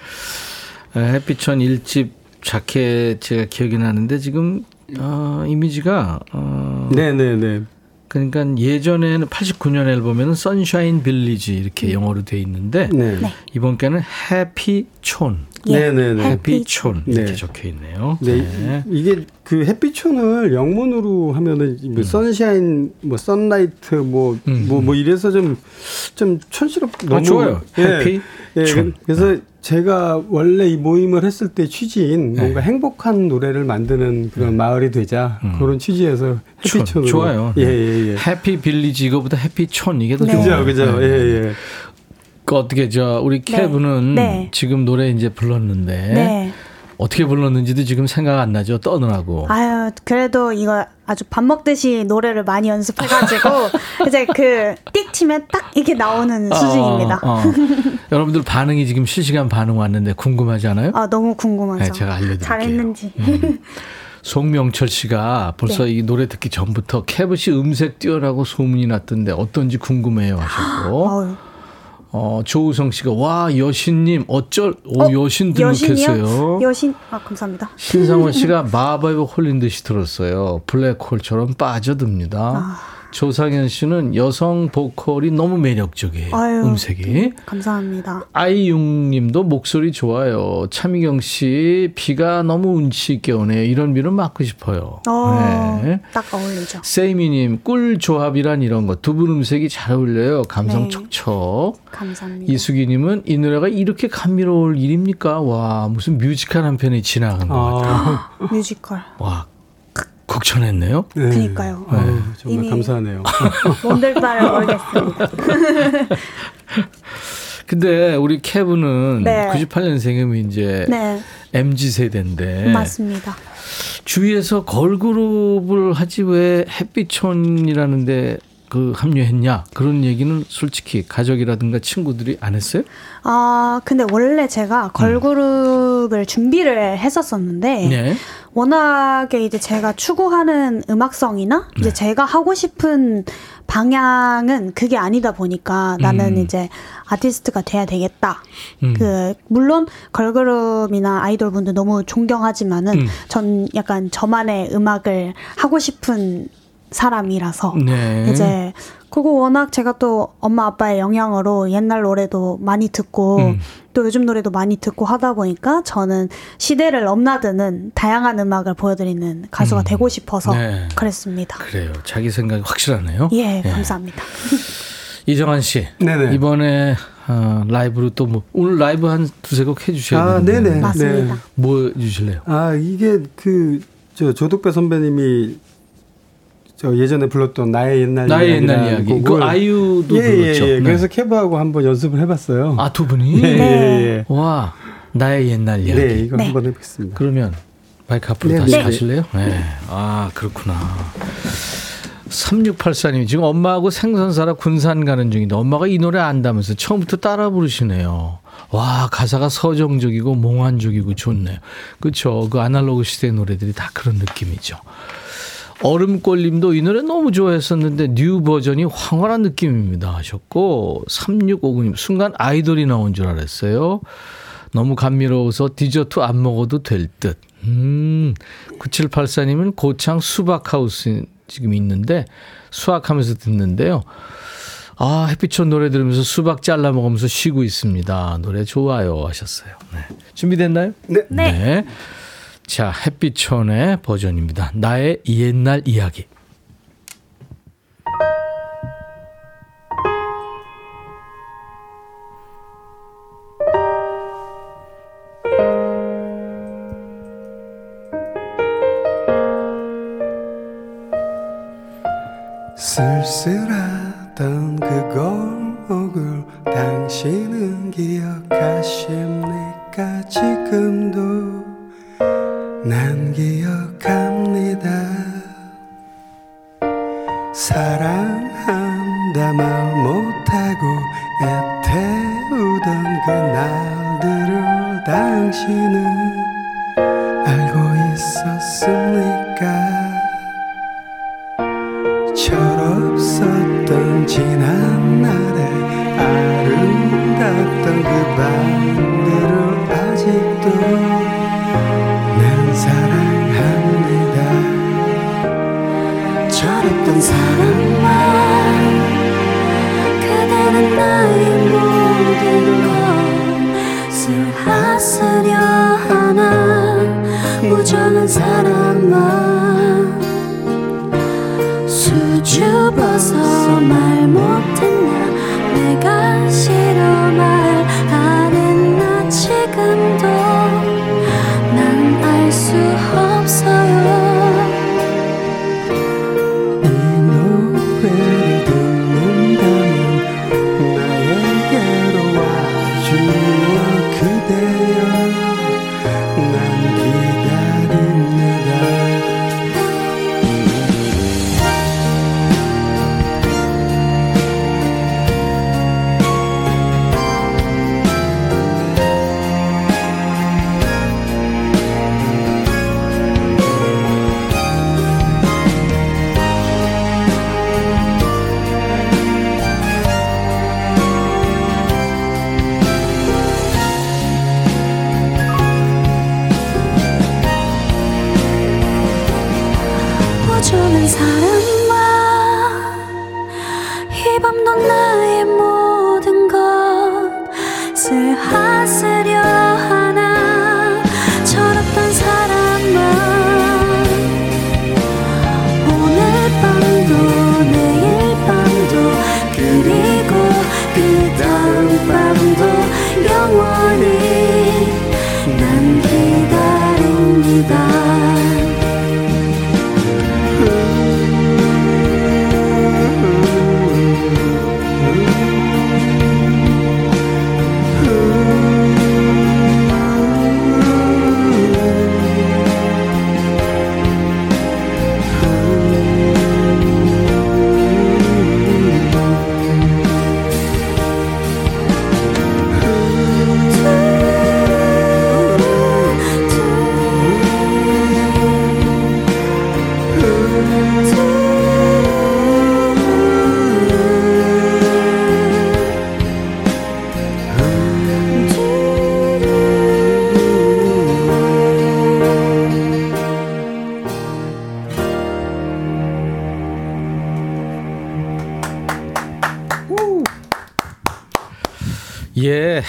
예. 에, 햇빛천 일집 자켓 제가 기억이 나는데 지금 어, 이미지가 어, 네, 네, 네. 그러니까 예전에는 89년 앨범에는 선샤인 빌리지 이렇게 영어로 돼 있는데 네. 네. 이번 게는 해피 촌. 예. 네네네. 해피 촌 이렇게 네. 적혀 있네요. 네, 네. 이- 이게 그 햇빛촌을 영문으로 하면은 뭐 선샤인, 뭐 선라이트, 뭐뭐뭐 음. 이래서 좀좀 촌스럽 너무 좋아요. 해피 예, 촌. 그래서 제가 원래 이 모임을 했을 때 취지인 네. 뭔가 행복한 노래를 만드는 그런 마을이 되자 음. 그런 취지에서 촌. 햇빛촌으로 좋아요. 예, 네. 예, 예. 해피 빌리지 이거보다 해피 촌 이게 더 네. 좋아요. 그죠, 그죠. 네. 예, 예. 그 어떻게 저 우리 네. 케브는 네. 지금 노래 이제 불렀는데 네. 어떻게 불렀는지도 지금 생각 안 나죠? 떠느라고. 아유, 그래도 이거 아주 밥 먹듯이 노래를 많이 연습해가지고, 이제 그, 띡 치면 딱 이렇게 나오는 수준입니다. 어, 어. 여러분들 반응이 지금 실시간 반응 왔는데 궁금하지 않아요? 아, 너무 궁금하죠. 네, 제가 알려드릴게요. 잘했는지. 송명철 씨가 벌써 네. 이 노래 듣기 전부터 캐브 씨 음색 뛰어라고 소문이 났던데 어떤지 궁금해요 하셨고 어우, 어, 조우성 씨가 와 여신님 어쩔 오 어, 여신 여신이요? 등록했어요. 여신, 아, 감사합니다. 신상원 씨가 마법에 홀린 듯이 들었어요. 블랙홀처럼 빠져듭니다. 아. 조상현 씨는 여성 보컬이 너무 매력적이에요. 아유. 음색이. 감사합니다. 아이융 님도 목소리 좋아요. 차미경 씨, 비가 너무 운치 있게 오네요. 이런 비는 맞고 싶어요. 어, 네. 딱 어울리죠. 세이미님, 꿀 조합이란 이런 거. 두 분 음색이 잘 어울려요. 감성 네. 척척. 감사합니다. 이수기님은 이 노래가 이렇게 감미로울 일입니까? 와, 무슨 뮤지컬 한 편이 지나간 것 같아요. 아, 뮤지컬. 와, 극찬했네요. 네. 그니까요. 아유, 정말 이미- 감사하네요. 뭔들 따를 모르겠습니다. 근데 우리 케브는 네. 98년생이면 이제 네, MZ 세대인데 맞습니다. 주위에서 걸그룹을 하지 왜 햇빛촌이라는데 그 합류했냐 그런 얘기는 솔직히 가족이라든가 친구들이 안 했어요? 아, 근데 원래 제가 걸그룹을 준비를 했었었는데, 음. 네. 워낙에 이제 제가 추구하는 음악성이나 이제 네. 제가 하고 싶은 방향은 그게 아니다 보니까 나는 음. 이제 아티스트가 돼야 되겠다. 음. 그 물론 걸그룹이나 아이돌 분들 너무 존경하지만은 음. 전 약간 저만의 음악을 하고 싶은 사람이라서 네. 이제 그거 워낙 제가 또 엄마 아빠의 영향으로 옛날 노래도 많이 듣고 음. 또 요즘 노래도 많이 듣고 하다 보니까 저는 시대를 넘나드는 다양한 음악을 보여드리는 가수가 음. 되고 싶어서 네. 그랬습니다. 그래요. 자기 생각이 확실하네요. 예, 감사합니다. 이정환 씨. 네네. 이번에 어, 라이브로 또 뭐 오늘 라이브 한 두세 곡 해주셔야 아, 되는데 네네. 맞습니다. 네. 뭐 해주실래요? 아 이게 그 저 조덕배 선배님이 저 예전에 불렀던 나의 옛날 나의 옛날 이야기. 그 아이유도 예, 불렀죠. 예, 예. 네. 그래서 캐브하고 한번 연습을 해봤어요. 아 두 분이 예, 예, 예. 와 나의 옛날 이야기. 네, 이거 네. 한번 해보겠습니다. 그러면 마이크 앞으로 네, 다시 네. 가실래요? 네. 아 그렇구나. 3684님 지금 엄마하고 생선 사러 군산 가는 중인데 엄마가 이 노래 안다면서 처음부터 따라 부르시네요. 와 가사가 서정적이고 몽환적이고 좋네요. 그렇죠. 그 아날로그 시대 노래들이 다 그런 느낌이죠. 얼음꽃님도 이 노래 너무 좋아했었는데 new 버전이 황홀한 느낌입니다 하셨고 3659님 순간 아이돌이 나온 줄 알았어요. 너무 감미로워서 디저트 안 먹어도 될 듯. 음, 9784님은 고창 수박하우스 지금 있는데 수학하면서 듣는데요. 아, 햇빛촌 노래 들으면서 수박 잘라 먹으면서 쉬고 있습니다. 노래 좋아요 하셨어요. 네. 준비됐나요? 네. 네. 자, 햇빛촌의 버전입니다. 나의 옛날 이야기.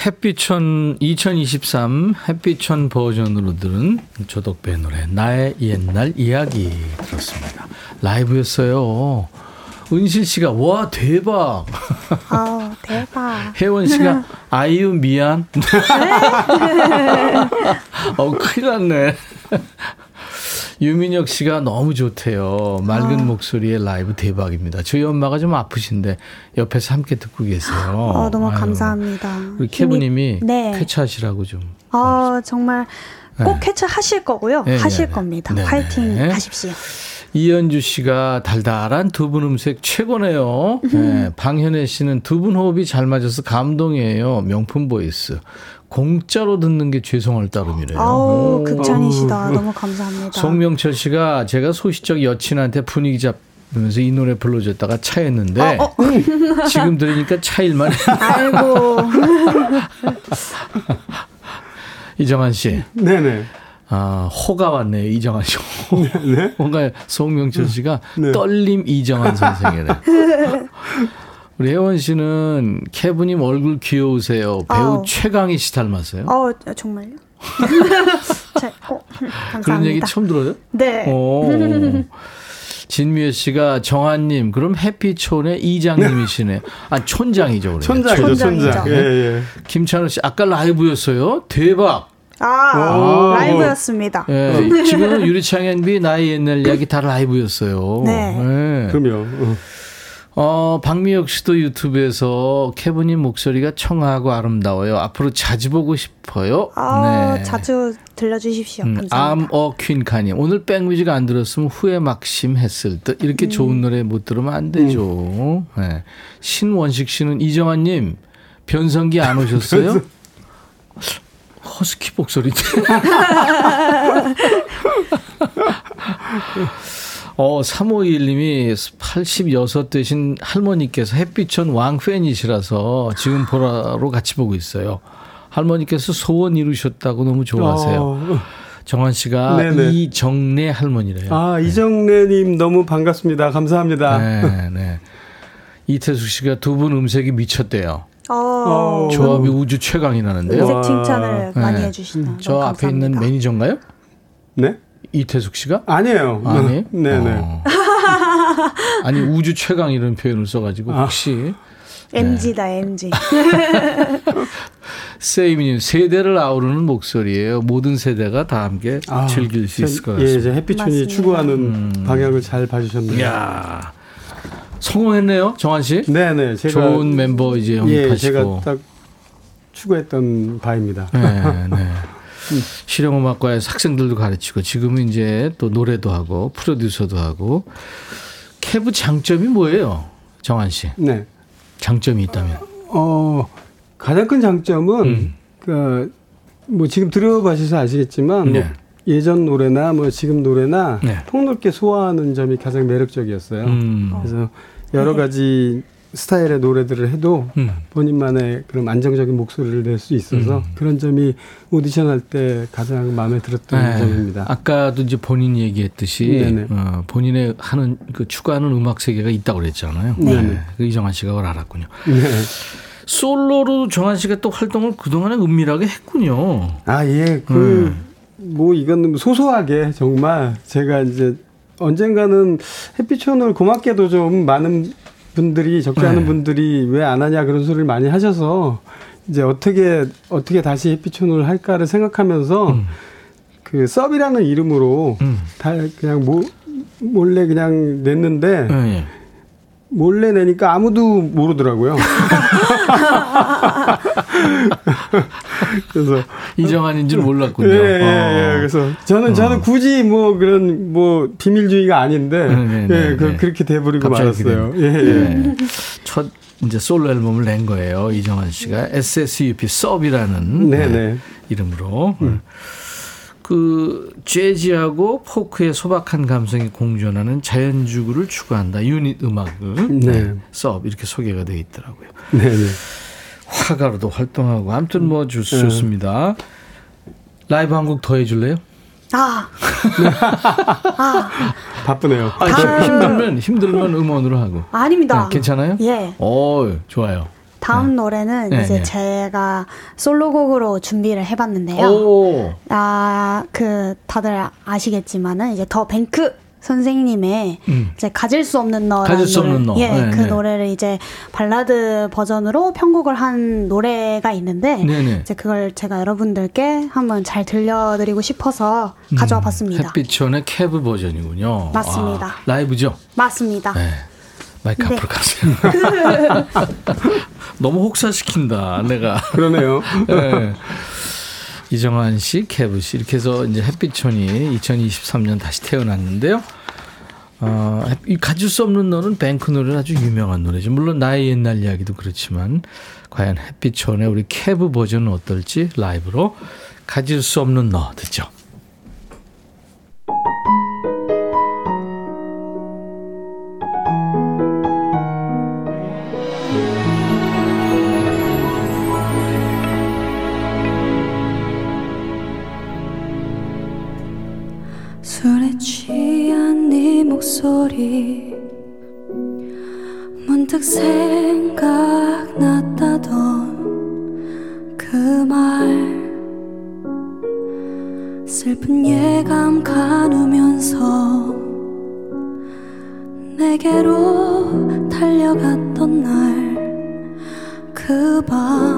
햇빛천 2023 햇빛천 버전으로 들은 조덕배 노래 나의 옛날 이야기 들었습니다. 라이브였어요. 은실 씨가 와 대박. 아 대박. 혜원 씨가 아이유 미안. 어 큰일 났네. 유민혁 씨가 너무 좋대요. 맑은 아. 목소리의 라이브 대박입니다. 저희 엄마가 좀 아프신데 옆에서 함께 듣고 계세요. 어, 너무 아유. 감사합니다. 우리 캐브님이 네. 쾌차하시라고 좀. 아 정말 꼭 네. 쾌차하실 거고요. 네, 하실 네, 네. 겁니다. 네, 화이팅 네. 하십시오. 이현주 씨가 달달한 두분 음색 최고네요. 네, 방현애 씨는 두 분 호흡이 잘 맞아서 감동이에요. 명품 보이스. 공짜로 듣는 게 죄송할 따름이래요. 아우 오. 극찬이시다. 너무 감사합니다. 송명철 씨가 제가 소시적 여친한테 분위기 잡으면서 이 노래 불러줬다가 차였는데 어, 어. 지금 들으니까 차일만 해. 아이고. 이정환 씨. 네네. 아, 호가 왔네요. 이정환 씨. 호. 호가 송명철 씨가 네. 떨림 이정환 선생이래. 우리 혜원 씨는 케브님 얼굴 귀여우세요. 배우 아우. 최강희 씨 닮았어요. 어 정말요? 자, 어, 감사합니다. 그런 얘기 처음 들어요? 네. 오. 진미애 씨가 정한님, 그럼 해피촌의 이장님이시네. 아, 촌장이죠. 그러면. 촌장이죠. 촌장. 예, 예. 김찬호 씨, 아까 라이브였어요? 대박! 아 오. 라이브였습니다. 예, 지금은 유리창현비 나의 옛날 이야기 다 라이브였어요. 네. 예. 그럼요. 어. 어, 박미혁 씨도 유튜브에서 케브님 목소리가 청하고 아름다워요. 앞으로 자주 보고 싶어요. 아 자주 들려주십시오. 네. 음, 감사합니다. 암어 퀸카님 오늘 백뮤직 안 들었으면 후회 막심 했을 듯 음. 이렇게 좋은 노래 못 들으면 안 되죠. 네. 신원식 씨는 이정환님 변성기 안 오셨어요? 허스키 목소리인데. 어, 3521님이 86 되신 할머니께서 햇빛촌 왕팬이시라서 지금 보라로 같이 보고 있어요. 할머니께서 소원 이루셨다고 너무 좋아하세요. 어. 정환 씨가 네네. 이정래 할머니래요. 아, 이정래님 너무 반갑습니다. 감사합니다. 네, 네. 이태숙 씨가 두 분 음색이 미쳤대요. 어, 조합이 우주 최강이라는데요. 음색 칭찬을 네. 많이 해주시나. 저 앞에 있는 매니저인가요? 네? 이태숙 씨가? 아니에요. 아니? 네네. 어. 아니 우주 최강 이런 표현을 써가지고 아. 혹시 MG다 MG. 세이미님 세대를 아우르는 목소리예요. 모든 세대가 다 함께 아, 즐길 수 저- 있을 것 예, 같습니다. 이제 햇빛촌이. 추구하는 방향을 잘 봐주셨네요. 이야 성공했네요, 정한 씨. 네네. 제가 좋은 멤버 이제 예, 영입하시고. 제가 딱 추구했던 바입니다. 네, 네. 실용음악과에서 학생들도 가르치고 지금은 이제 또 노래도 하고 프로듀서도 하고 캐브 장점이 뭐예요, 정한 씨? 네. 장점이 있다면? 어, 가장 큰 장점은, 음. 그, 뭐 지금 들어보셔서 아시겠지만, 뭐 네. 예전 노래나 뭐 지금 노래나 네. 폭넓게 소화하는 점이 가장 매력적이었어요. 음. 그래서 여러 가지 스타일의 노래들을 해도 음. 본인만의 그런 안정적인 목소리를 낼 수 있어서 음. 그런 점이 오디션 할 때 가장 마음에 들었던 네. 점입니다. 아까도 이제 본인이 얘기했듯이. 어, 본인의 하는 그 추구하는 음악 세계가 있다고 그랬잖아요. 네네. 그 이정환 씨가 그걸 알았군요. 네. 솔로로 정한 씨가 또 활동을 그동안에 은밀하게 했군요. 아, 예. 그, 음. 뭐, 이건 소소하게 정말 제가 이제 언젠가는 햇빛촌을 고맙게도 좀 많은 분들이, 적지 않은 네. 분들이 왜 안 하냐 그런 소리를 많이 하셔서 이제 어떻게, 어떻게 다시 햇빛촌을 할까를 생각하면서 음. 그 섭이라는 이름으로 음. 다 그냥 모, 몰래 그냥 냈는데 예, 예. 몰래 내니까 아무도 모르더라고요. 그래서 이정환인 줄 몰랐군요. 예, 예, 예. 어. 그래서 저는 저는 굳이 뭐 그런 뭐 비밀주의가 아닌데 네, 네, 네, 예, 그, 네. 그렇게 돼버리고 말았어요. 예. 예. 예. 첫 이제 솔로 앨범을 낸 거예요. 이정환 씨가 SSUP 섭이라는 네, 네, 네. 이름으로. 그 재즈하고 포크의 소박한 감성이 공존하는 자연주구를 추구한다. 유닛 음악을 네. 섭 이렇게 소개가 되어 있더라고요. 네, 네. 화가로도 활동하고 아무튼 뭐 좋, 좋습니다. 라이브 한 곡 더 해줄래요? 아, 바쁘네요. 아, 힘- 힘들면 힘들면 음원으로 하고. 아닙니다. 네, 괜찮아요? 예. 오 좋아요. 다음 노래는 네, 이제 네. 제가 솔로곡으로 준비를 해봤는데요. 오. 아, 그 다들 아시겠지만은 이제 더 뱅크 선생님의 음. 이제 가질 수 없는 너라는 가질 수 없는 노래, 너. 예, 네, 그 네. 노래를 이제 발라드 버전으로 편곡을 한 노래가 있는데 네네. 이제 그걸 제가 여러분들께 한번 잘 들려드리고 싶어서 가져와 봤습니다. 음, 햇빛촌의 캐브 버전이군요. 맞습니다. 아, 라이브죠? 맞습니다. 네. 마이크 네. 앞으로 가세요. 너무 혹사시킨다, 내가. 그러네요. 네. 이정한 씨, 캐브 씨 이렇게 해서 이제 햇빛촌이 2023년 다시 태어났는데요. 어, 이 가질 수 없는 너는 뱅크 노래는 아주 유명한 노래죠. 물론 나의 옛날 이야기도 그렇지만 과연 햇빛촌의 우리 캐브 버전은 어떨지 라이브로 가질 수 없는 너 듣죠. 목소리 문득 생각났다던 그 말. 슬픈 예감 가누면서 내게로 달려갔던 날. 그 밤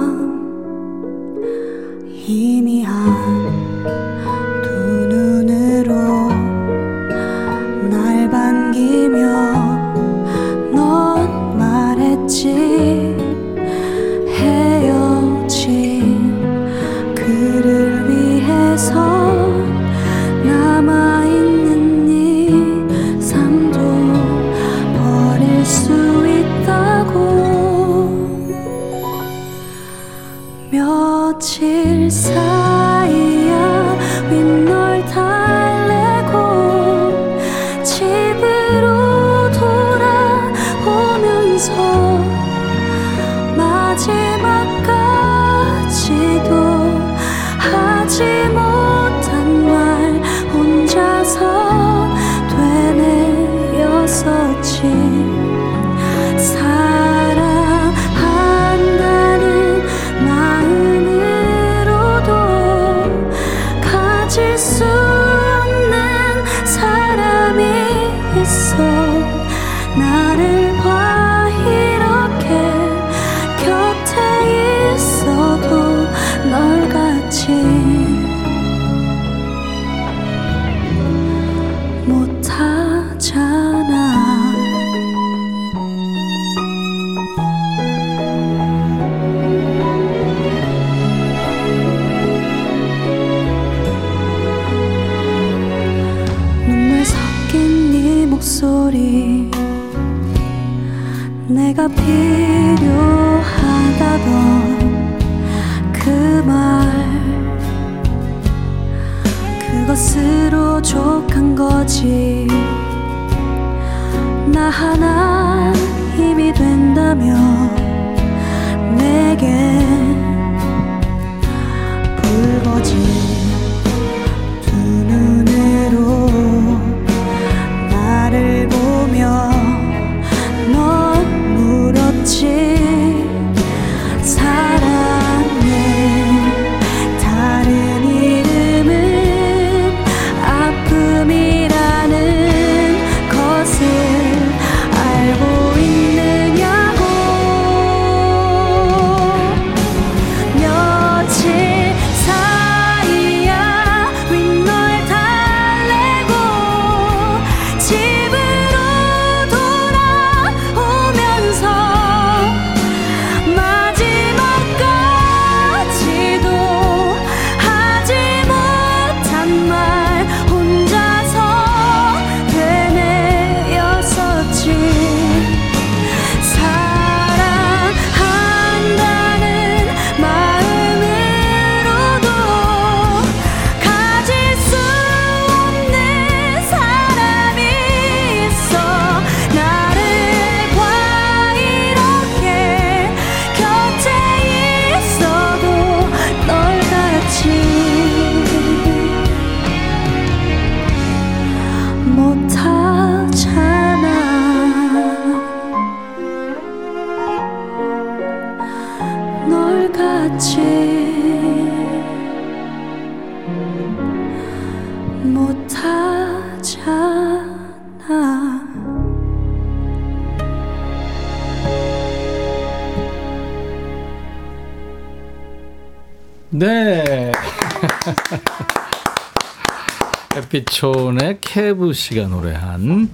케브 씨가 노래한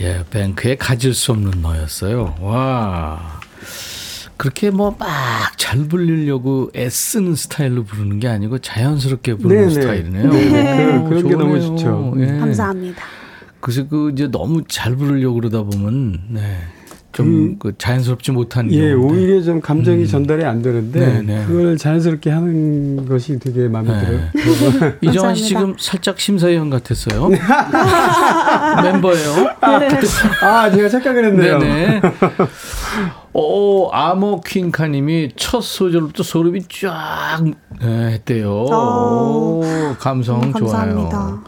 예, 뱅크의 가질 수 없는 너였어요. 와. 그렇게 뭐 막 잘 부르려고 애쓰는 스타일로 부르는 게 아니고 자연스럽게 부르는 네네. 스타일이네요. 네네. 그- 그런 게 너무. 좋죠. 예. 감사합니다. 그래서 그 이제 너무 잘 부르려고 그러다 보면 네. 좀 그 자연스럽지 못한 예, 경우인데. 오히려 좀 감정이 전달이 안 되는데 음. 네, 네. 그걸 자연스럽게 하는 것이 되게 마음에 네. 들어요. 이정환 씨. 지금 살짝 심사위원 같았어요. 멤버예요. 아, 제가 착각을 했네요. 네네. 오, 아모 퀸카님이 첫 소절부터 소름이 쫙 네, 했대요. 어. 오, 감성 너무 좋아요.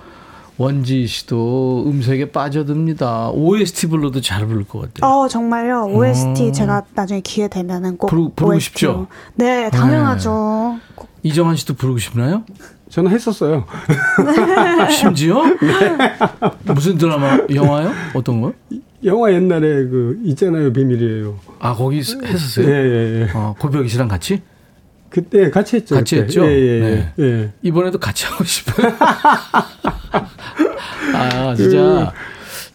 원지 씨도 음색에 빠져듭니다. OST 불러도 잘 부를 것 같아요. 어 정말요. OST 어. 제가 나중에 기회 되면은 꼭 부르- 부르고 OST 로. 싶죠? 네, 당연하죠. 이정환 씨도 부르고 싶나요? 저는 했었어요. 심지어? 무슨 드라마, 영화요? 어떤 거? 영화 옛날에 그 있잖아요, 비밀이에요. 아, 거기 했었어요? 예, 예, 예. 어, 고백이 씨랑 같이? 그때 같이 했죠. 같이 그때. 했죠? 예, 예, 네. 예. 예. 이번에도 같이 하고 싶어요. 아, 진짜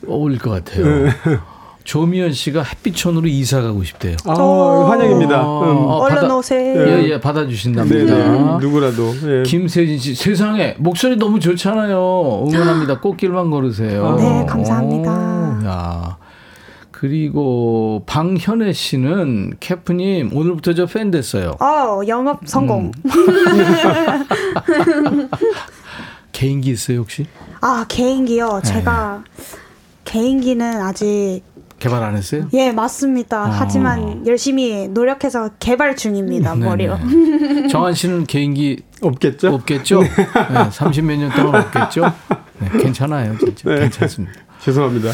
어울릴 것 같아요. 네. 조미연 씨가 햇빛촌으로 이사 가고 싶대요. 아, 환영입니다. 어, 음. 어, 얼른 받아- 오세요. 예, 예, 네, 받아주신답니다. 네. 누구라도. 예. 김세진 씨, 세상에, 목소리 너무 좋잖아요. 응원합니다. 꽃길만 걸으세요. 네, 감사합니다. 오, 야. 그리고 방현애 씨는 캐프님, 오늘부터 저 팬 됐어요. 어 영업 성공. 음. 개인기 있어요, 혹시? 아 개인기요. 네. 제가 개인기는 아직 개발 안 했어요? 예 맞습니다. 어. 하지만 열심히 노력해서 개발 중입니다. 네네. 머리로. 정한 씨는 개인기 없겠죠? 없겠죠? 네, 30 몇 년 동안 없겠죠? 네, 괜찮아요, 진짜. 네. 괜찮습니다. 죄송합니다.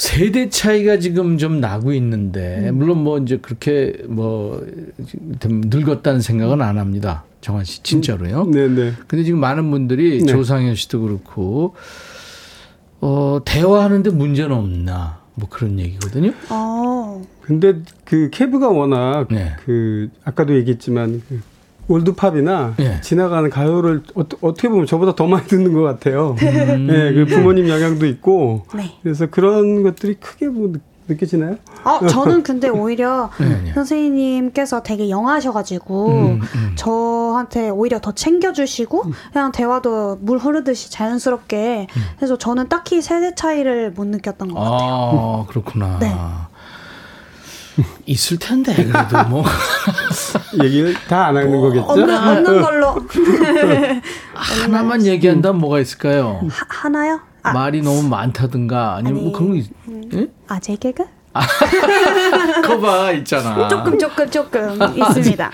세대 차이가 지금 좀 나고 있는데, 물론 뭐 이제 그렇게 뭐, 좀 늙었다는 생각은 안 합니다. 정한 씨, 진짜로요. 네, 네. 근데 지금 많은 분들이 네. 조상현 씨도 그렇고, 어, 대화하는데 문제는 없나. 뭐 그런 얘기거든요. 어. 근데 그 케브가 워낙 네. 그 아까도 얘기했지만 그 올드팝이나 예. 지나가는 가요를 어, 떻게 보면 저보다 더 많이 듣는 것 같아요. 음. 예, 그 부모님 영향도 있고 네. 그래서 그런 것들이 크게 뭐 느- 느껴지나요? 어, 저는 근데 오히려 네, 네. 선생님께서 되게 영하셔가지고 음, 음. 저한테 오히려 더 챙겨주시고 그냥 대화도 물 흐르듯이 자연스럽게 해서 저는 딱히 세대 차이를 못 느꼈던 것 같아요. 아, 그렇구나. 네. 있을 텐데, 그래도 뭐. 얘기를 다 안 하는 거겠죠? 없는, 없는 걸로 하나만 얘기한다 면 뭐가 있을까요? 하, 하나요? 아, 말이 너무 많다든가, 아니면 뭐 아니, 그런 거, 있, 예? 아재 개그? 그거 봐, 있잖아. 조금 조금 조금 있습니다.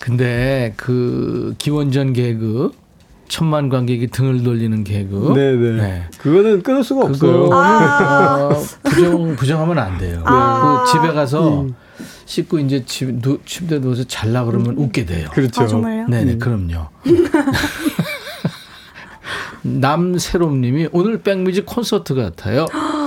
근데 그 기원전 개그, 천만 관객이 등을 돌리는 개그. 네네. 네. 그거는 끊을 수가 없어요. 그거 아. 어, 부정 부정하면 안 돼요. 아. 그 집에 가서 씻고 이제 집 누, 침대 누워서 잘라 그러면 웃게 돼요. 그렇죠. 아 정말요? 네네 그럼요. 남새롬님이 오늘 백뮤직 콘서트 같아요.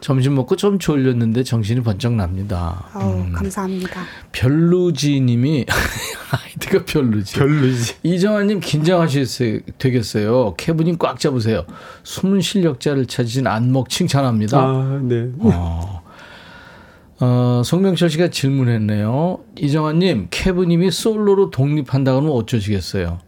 점심 먹고 좀 졸렸는데 정신이 번쩍 납니다. 어우, 감사합니다. 별루지님이 아이디가 별루지. 별로지. 이정환님 긴장하실 되겠어요. 캐브님 꽉 잡으세요. 숨은 실력자를 찾으신 안목 칭찬합니다. 아, 네. 어, 어, 송명철 씨가 질문했네요. 이정환님, 캐브님이 솔로로 독립한다 그러면 어쩌시겠어요?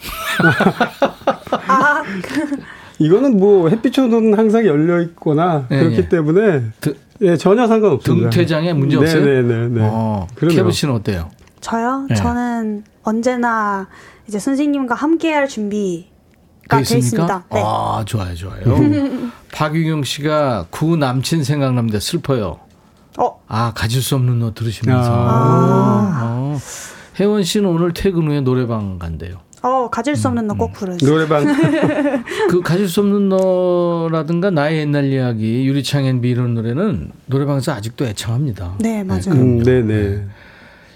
이거는 뭐 햇빛초는 항상 열려 있거나 네, 그렇기 네. 때문에 드- 예, 전혀 상관없습니다. 등퇴장에 문제 없어요? 네네네. 네. 어, 그럼요. 캐브 씨는 어때요? 저요? 네. 저는 언제나 이제 선생님과 함께할 준비가 돼돼 있습니까? 있습니다. 네. 아, 좋아요, 좋아요. 박유경 씨가 구 남친 생각납니다. 슬퍼요. 어, 아, 가질 수 없는 너 들으시면서. 아. 어. 혜원 씨는 오늘 퇴근 후에 노래방 간대요. 어 가질 수 없는 너 음, 꼭 부르세요. 노래방 그 가질 수 없는 너라든가 나의 옛날 이야기 유리창엔 비 이런 노래는 노래방에서 아직도 애청합니다. 네, 맞아요. 음, 네네.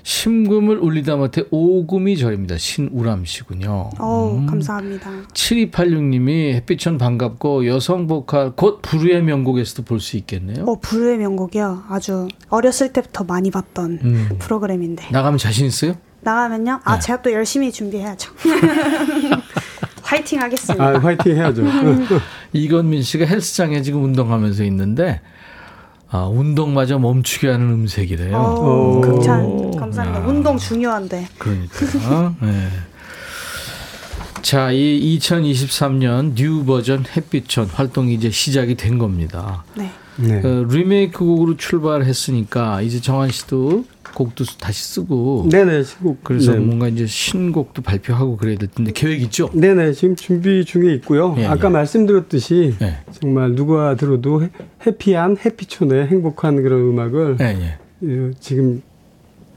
심금을 울리다 못해 오금이 절입니다. 신우람 씨군요. 어우, 감사합니다. 7286님이 햇빛천 반갑고 여성 보컬 곧 부르의 명곡에서도 볼 수 있겠네요. 어, 부르의 명곡이요. 아주 어렸을 때부터 많이 봤던 음. 프로그램인데. 나가면 자신 있어요? 나가면요? 아, 네. 제가 또 열심히 준비해야죠. 화이팅 하겠습니다. 아, 화이팅 해야죠. 이건민 씨가 헬스장에 지금 운동하면서 있는데 아, 운동마저 멈추게 하는 음색이래요. 어, 오. 극찬. 감사합니다. 야. 운동 중요한데. 그러니까. 네. 자, 이 2023년 new 버전 햇빛촌 활동이 이제 시작이 된 겁니다. 네. 네. 그 리메이크 곡으로 출발했으니까 이제 정한 씨도 곡도 다시 쓰고 네네. 신곡. 그래서 네. 뭔가 이제 신곡도 발표하고 그래야 될 텐데 계획 있죠? 네네. 지금 준비 중에 있고요. 예, 아까 예. 말씀드렸듯이 네. 정말 누가 들어도 해- 해피한 해피촌의 행복한 그런 음악을 네, 예. 예, 지금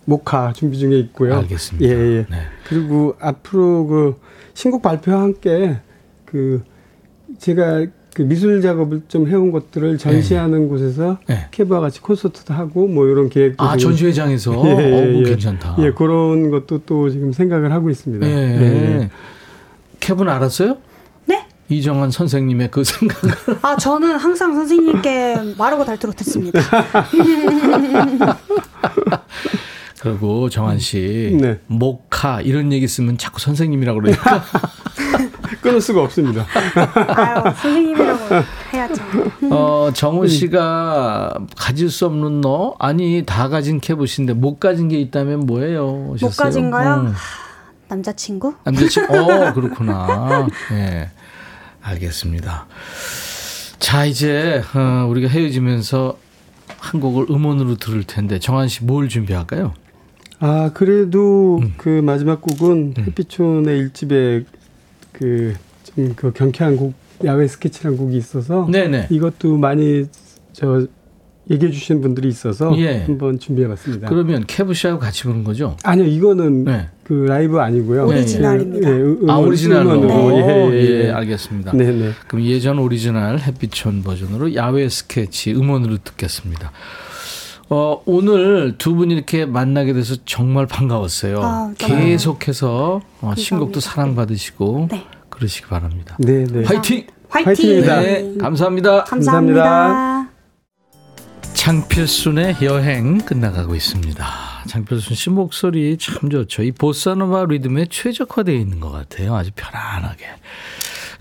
목화 준비 중에 있고요. 알겠습니다. 예, 예. 네. 그리고 앞으로 그 신곡 발표와 함께 그 제가 그 미술 작업을 좀 해온 것들을 전시하는 곳에서 네. 케바와 같이 콘서트도 하고 뭐 이런 계획도 아, 전시회장에서 예, 예, 어, 예. 괜찮다. 예, 그런 것도 또 지금 생각을 하고 있습니다. 예. 예. 캡은 알았어요? 네? 이정환 선생님의 그 생각을. 아, 저는 항상 선생님께 마르고 닳도록 듣습니다. 그리고 정한 씨, 네. 모카 이런 얘기 쓰면 자꾸 선생님이라고 그러니까. 끊을 수가 없습니다. 아유, 선생님이라고 해야죠. 어, 정우 씨가 가질 수 없는 너 아니 다 가진 캐봇인데 못 가진 게 있다면 뭐예요? 못 오셨어요? 가진 거요? 음. 남자친구? 남자친구. 어, 그렇구나. 예. 알겠습니다. 자, 이제 어, 우리가 헤어지면서 한 곡을 음원으로 들을 텐데 정한 씨 뭘 준비할까요? 아 그래도 음. 그 마지막 곡은 햇빛촌의 일집에 그좀 그 경쾌한 곡 야외 스케치란 곡이 있어서 네네. 이것도 많이 저 얘기해 주신 분들이 있어서 예. 한번 준비해 봤습니다. 그러면 캐브 씨하고 같이 부른 거죠? 아니요 이거는 네. 그 라이브 아니고요. 오리지널입니다. 그, 예, 음- 아, 음원, 오리지널로. 음원으로. 예, 예, 예, 예. 알겠습니다. 네 네. 그럼 예전 오리지널 햇빛촌 버전으로 야외 스케치 음원으로 듣겠습니다. 어, 오늘 두 분 이렇게 만나게 돼서 정말 반가웠어요. 아. 계속해서 어, 신곡도 사랑받으시고 네. 그러시기 바랍니다. 네 네. 화이팅! 화이팅! 화이팅입니다. 네, 감사합니다. 감사합니다. 감사합니다. 장필순의 여행 끝나가고 있습니다. 장필순 씨 목소리 참 좋죠. 이 보사노바 리듬에 최적화되어 있는 것 같아요. 아주 편안하게.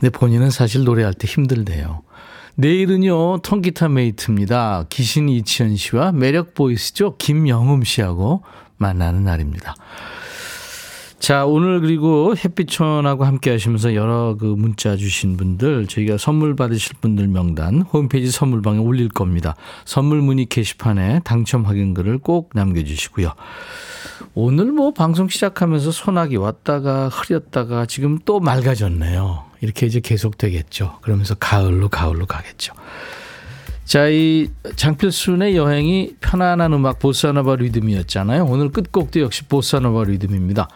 근데 본인은 사실 노래할 때 힘들대요. 내일은요, 통기타 메이트입니다. 기신 이치현 씨와 매력 보이스죠? 김영음 씨하고 만나는 날입니다. 자, 오늘 그리고 햇빛촌하고 함께 하시면서 여러 그 문자 주신 분들, 저희가 선물 받으실 분들 명단 홈페이지 선물방에 올릴 겁니다. 선물 문의 게시판에 당첨 확인글을 꼭 남겨주시고요. 오늘 뭐 방송 시작하면서 소나기 왔다가 흐렸다가 지금 또 맑아졌네요. 이렇게 이제 계속 되겠죠. 그러면서 가을로 가을로 가겠죠. 자, 이 장필순의 여행이 편안한 음악 보사노바 리듬이었잖아요. 오늘 끝곡도 역시 보사노바 리듬입니다.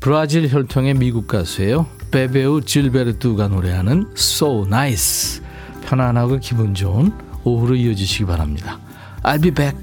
브라질 혈통의 미국 가수예요. 베베우 질베르투가 노래하는 So Nice. 편안하고 기분 좋은 오후로 이어지시기 바랍니다. I'll be back.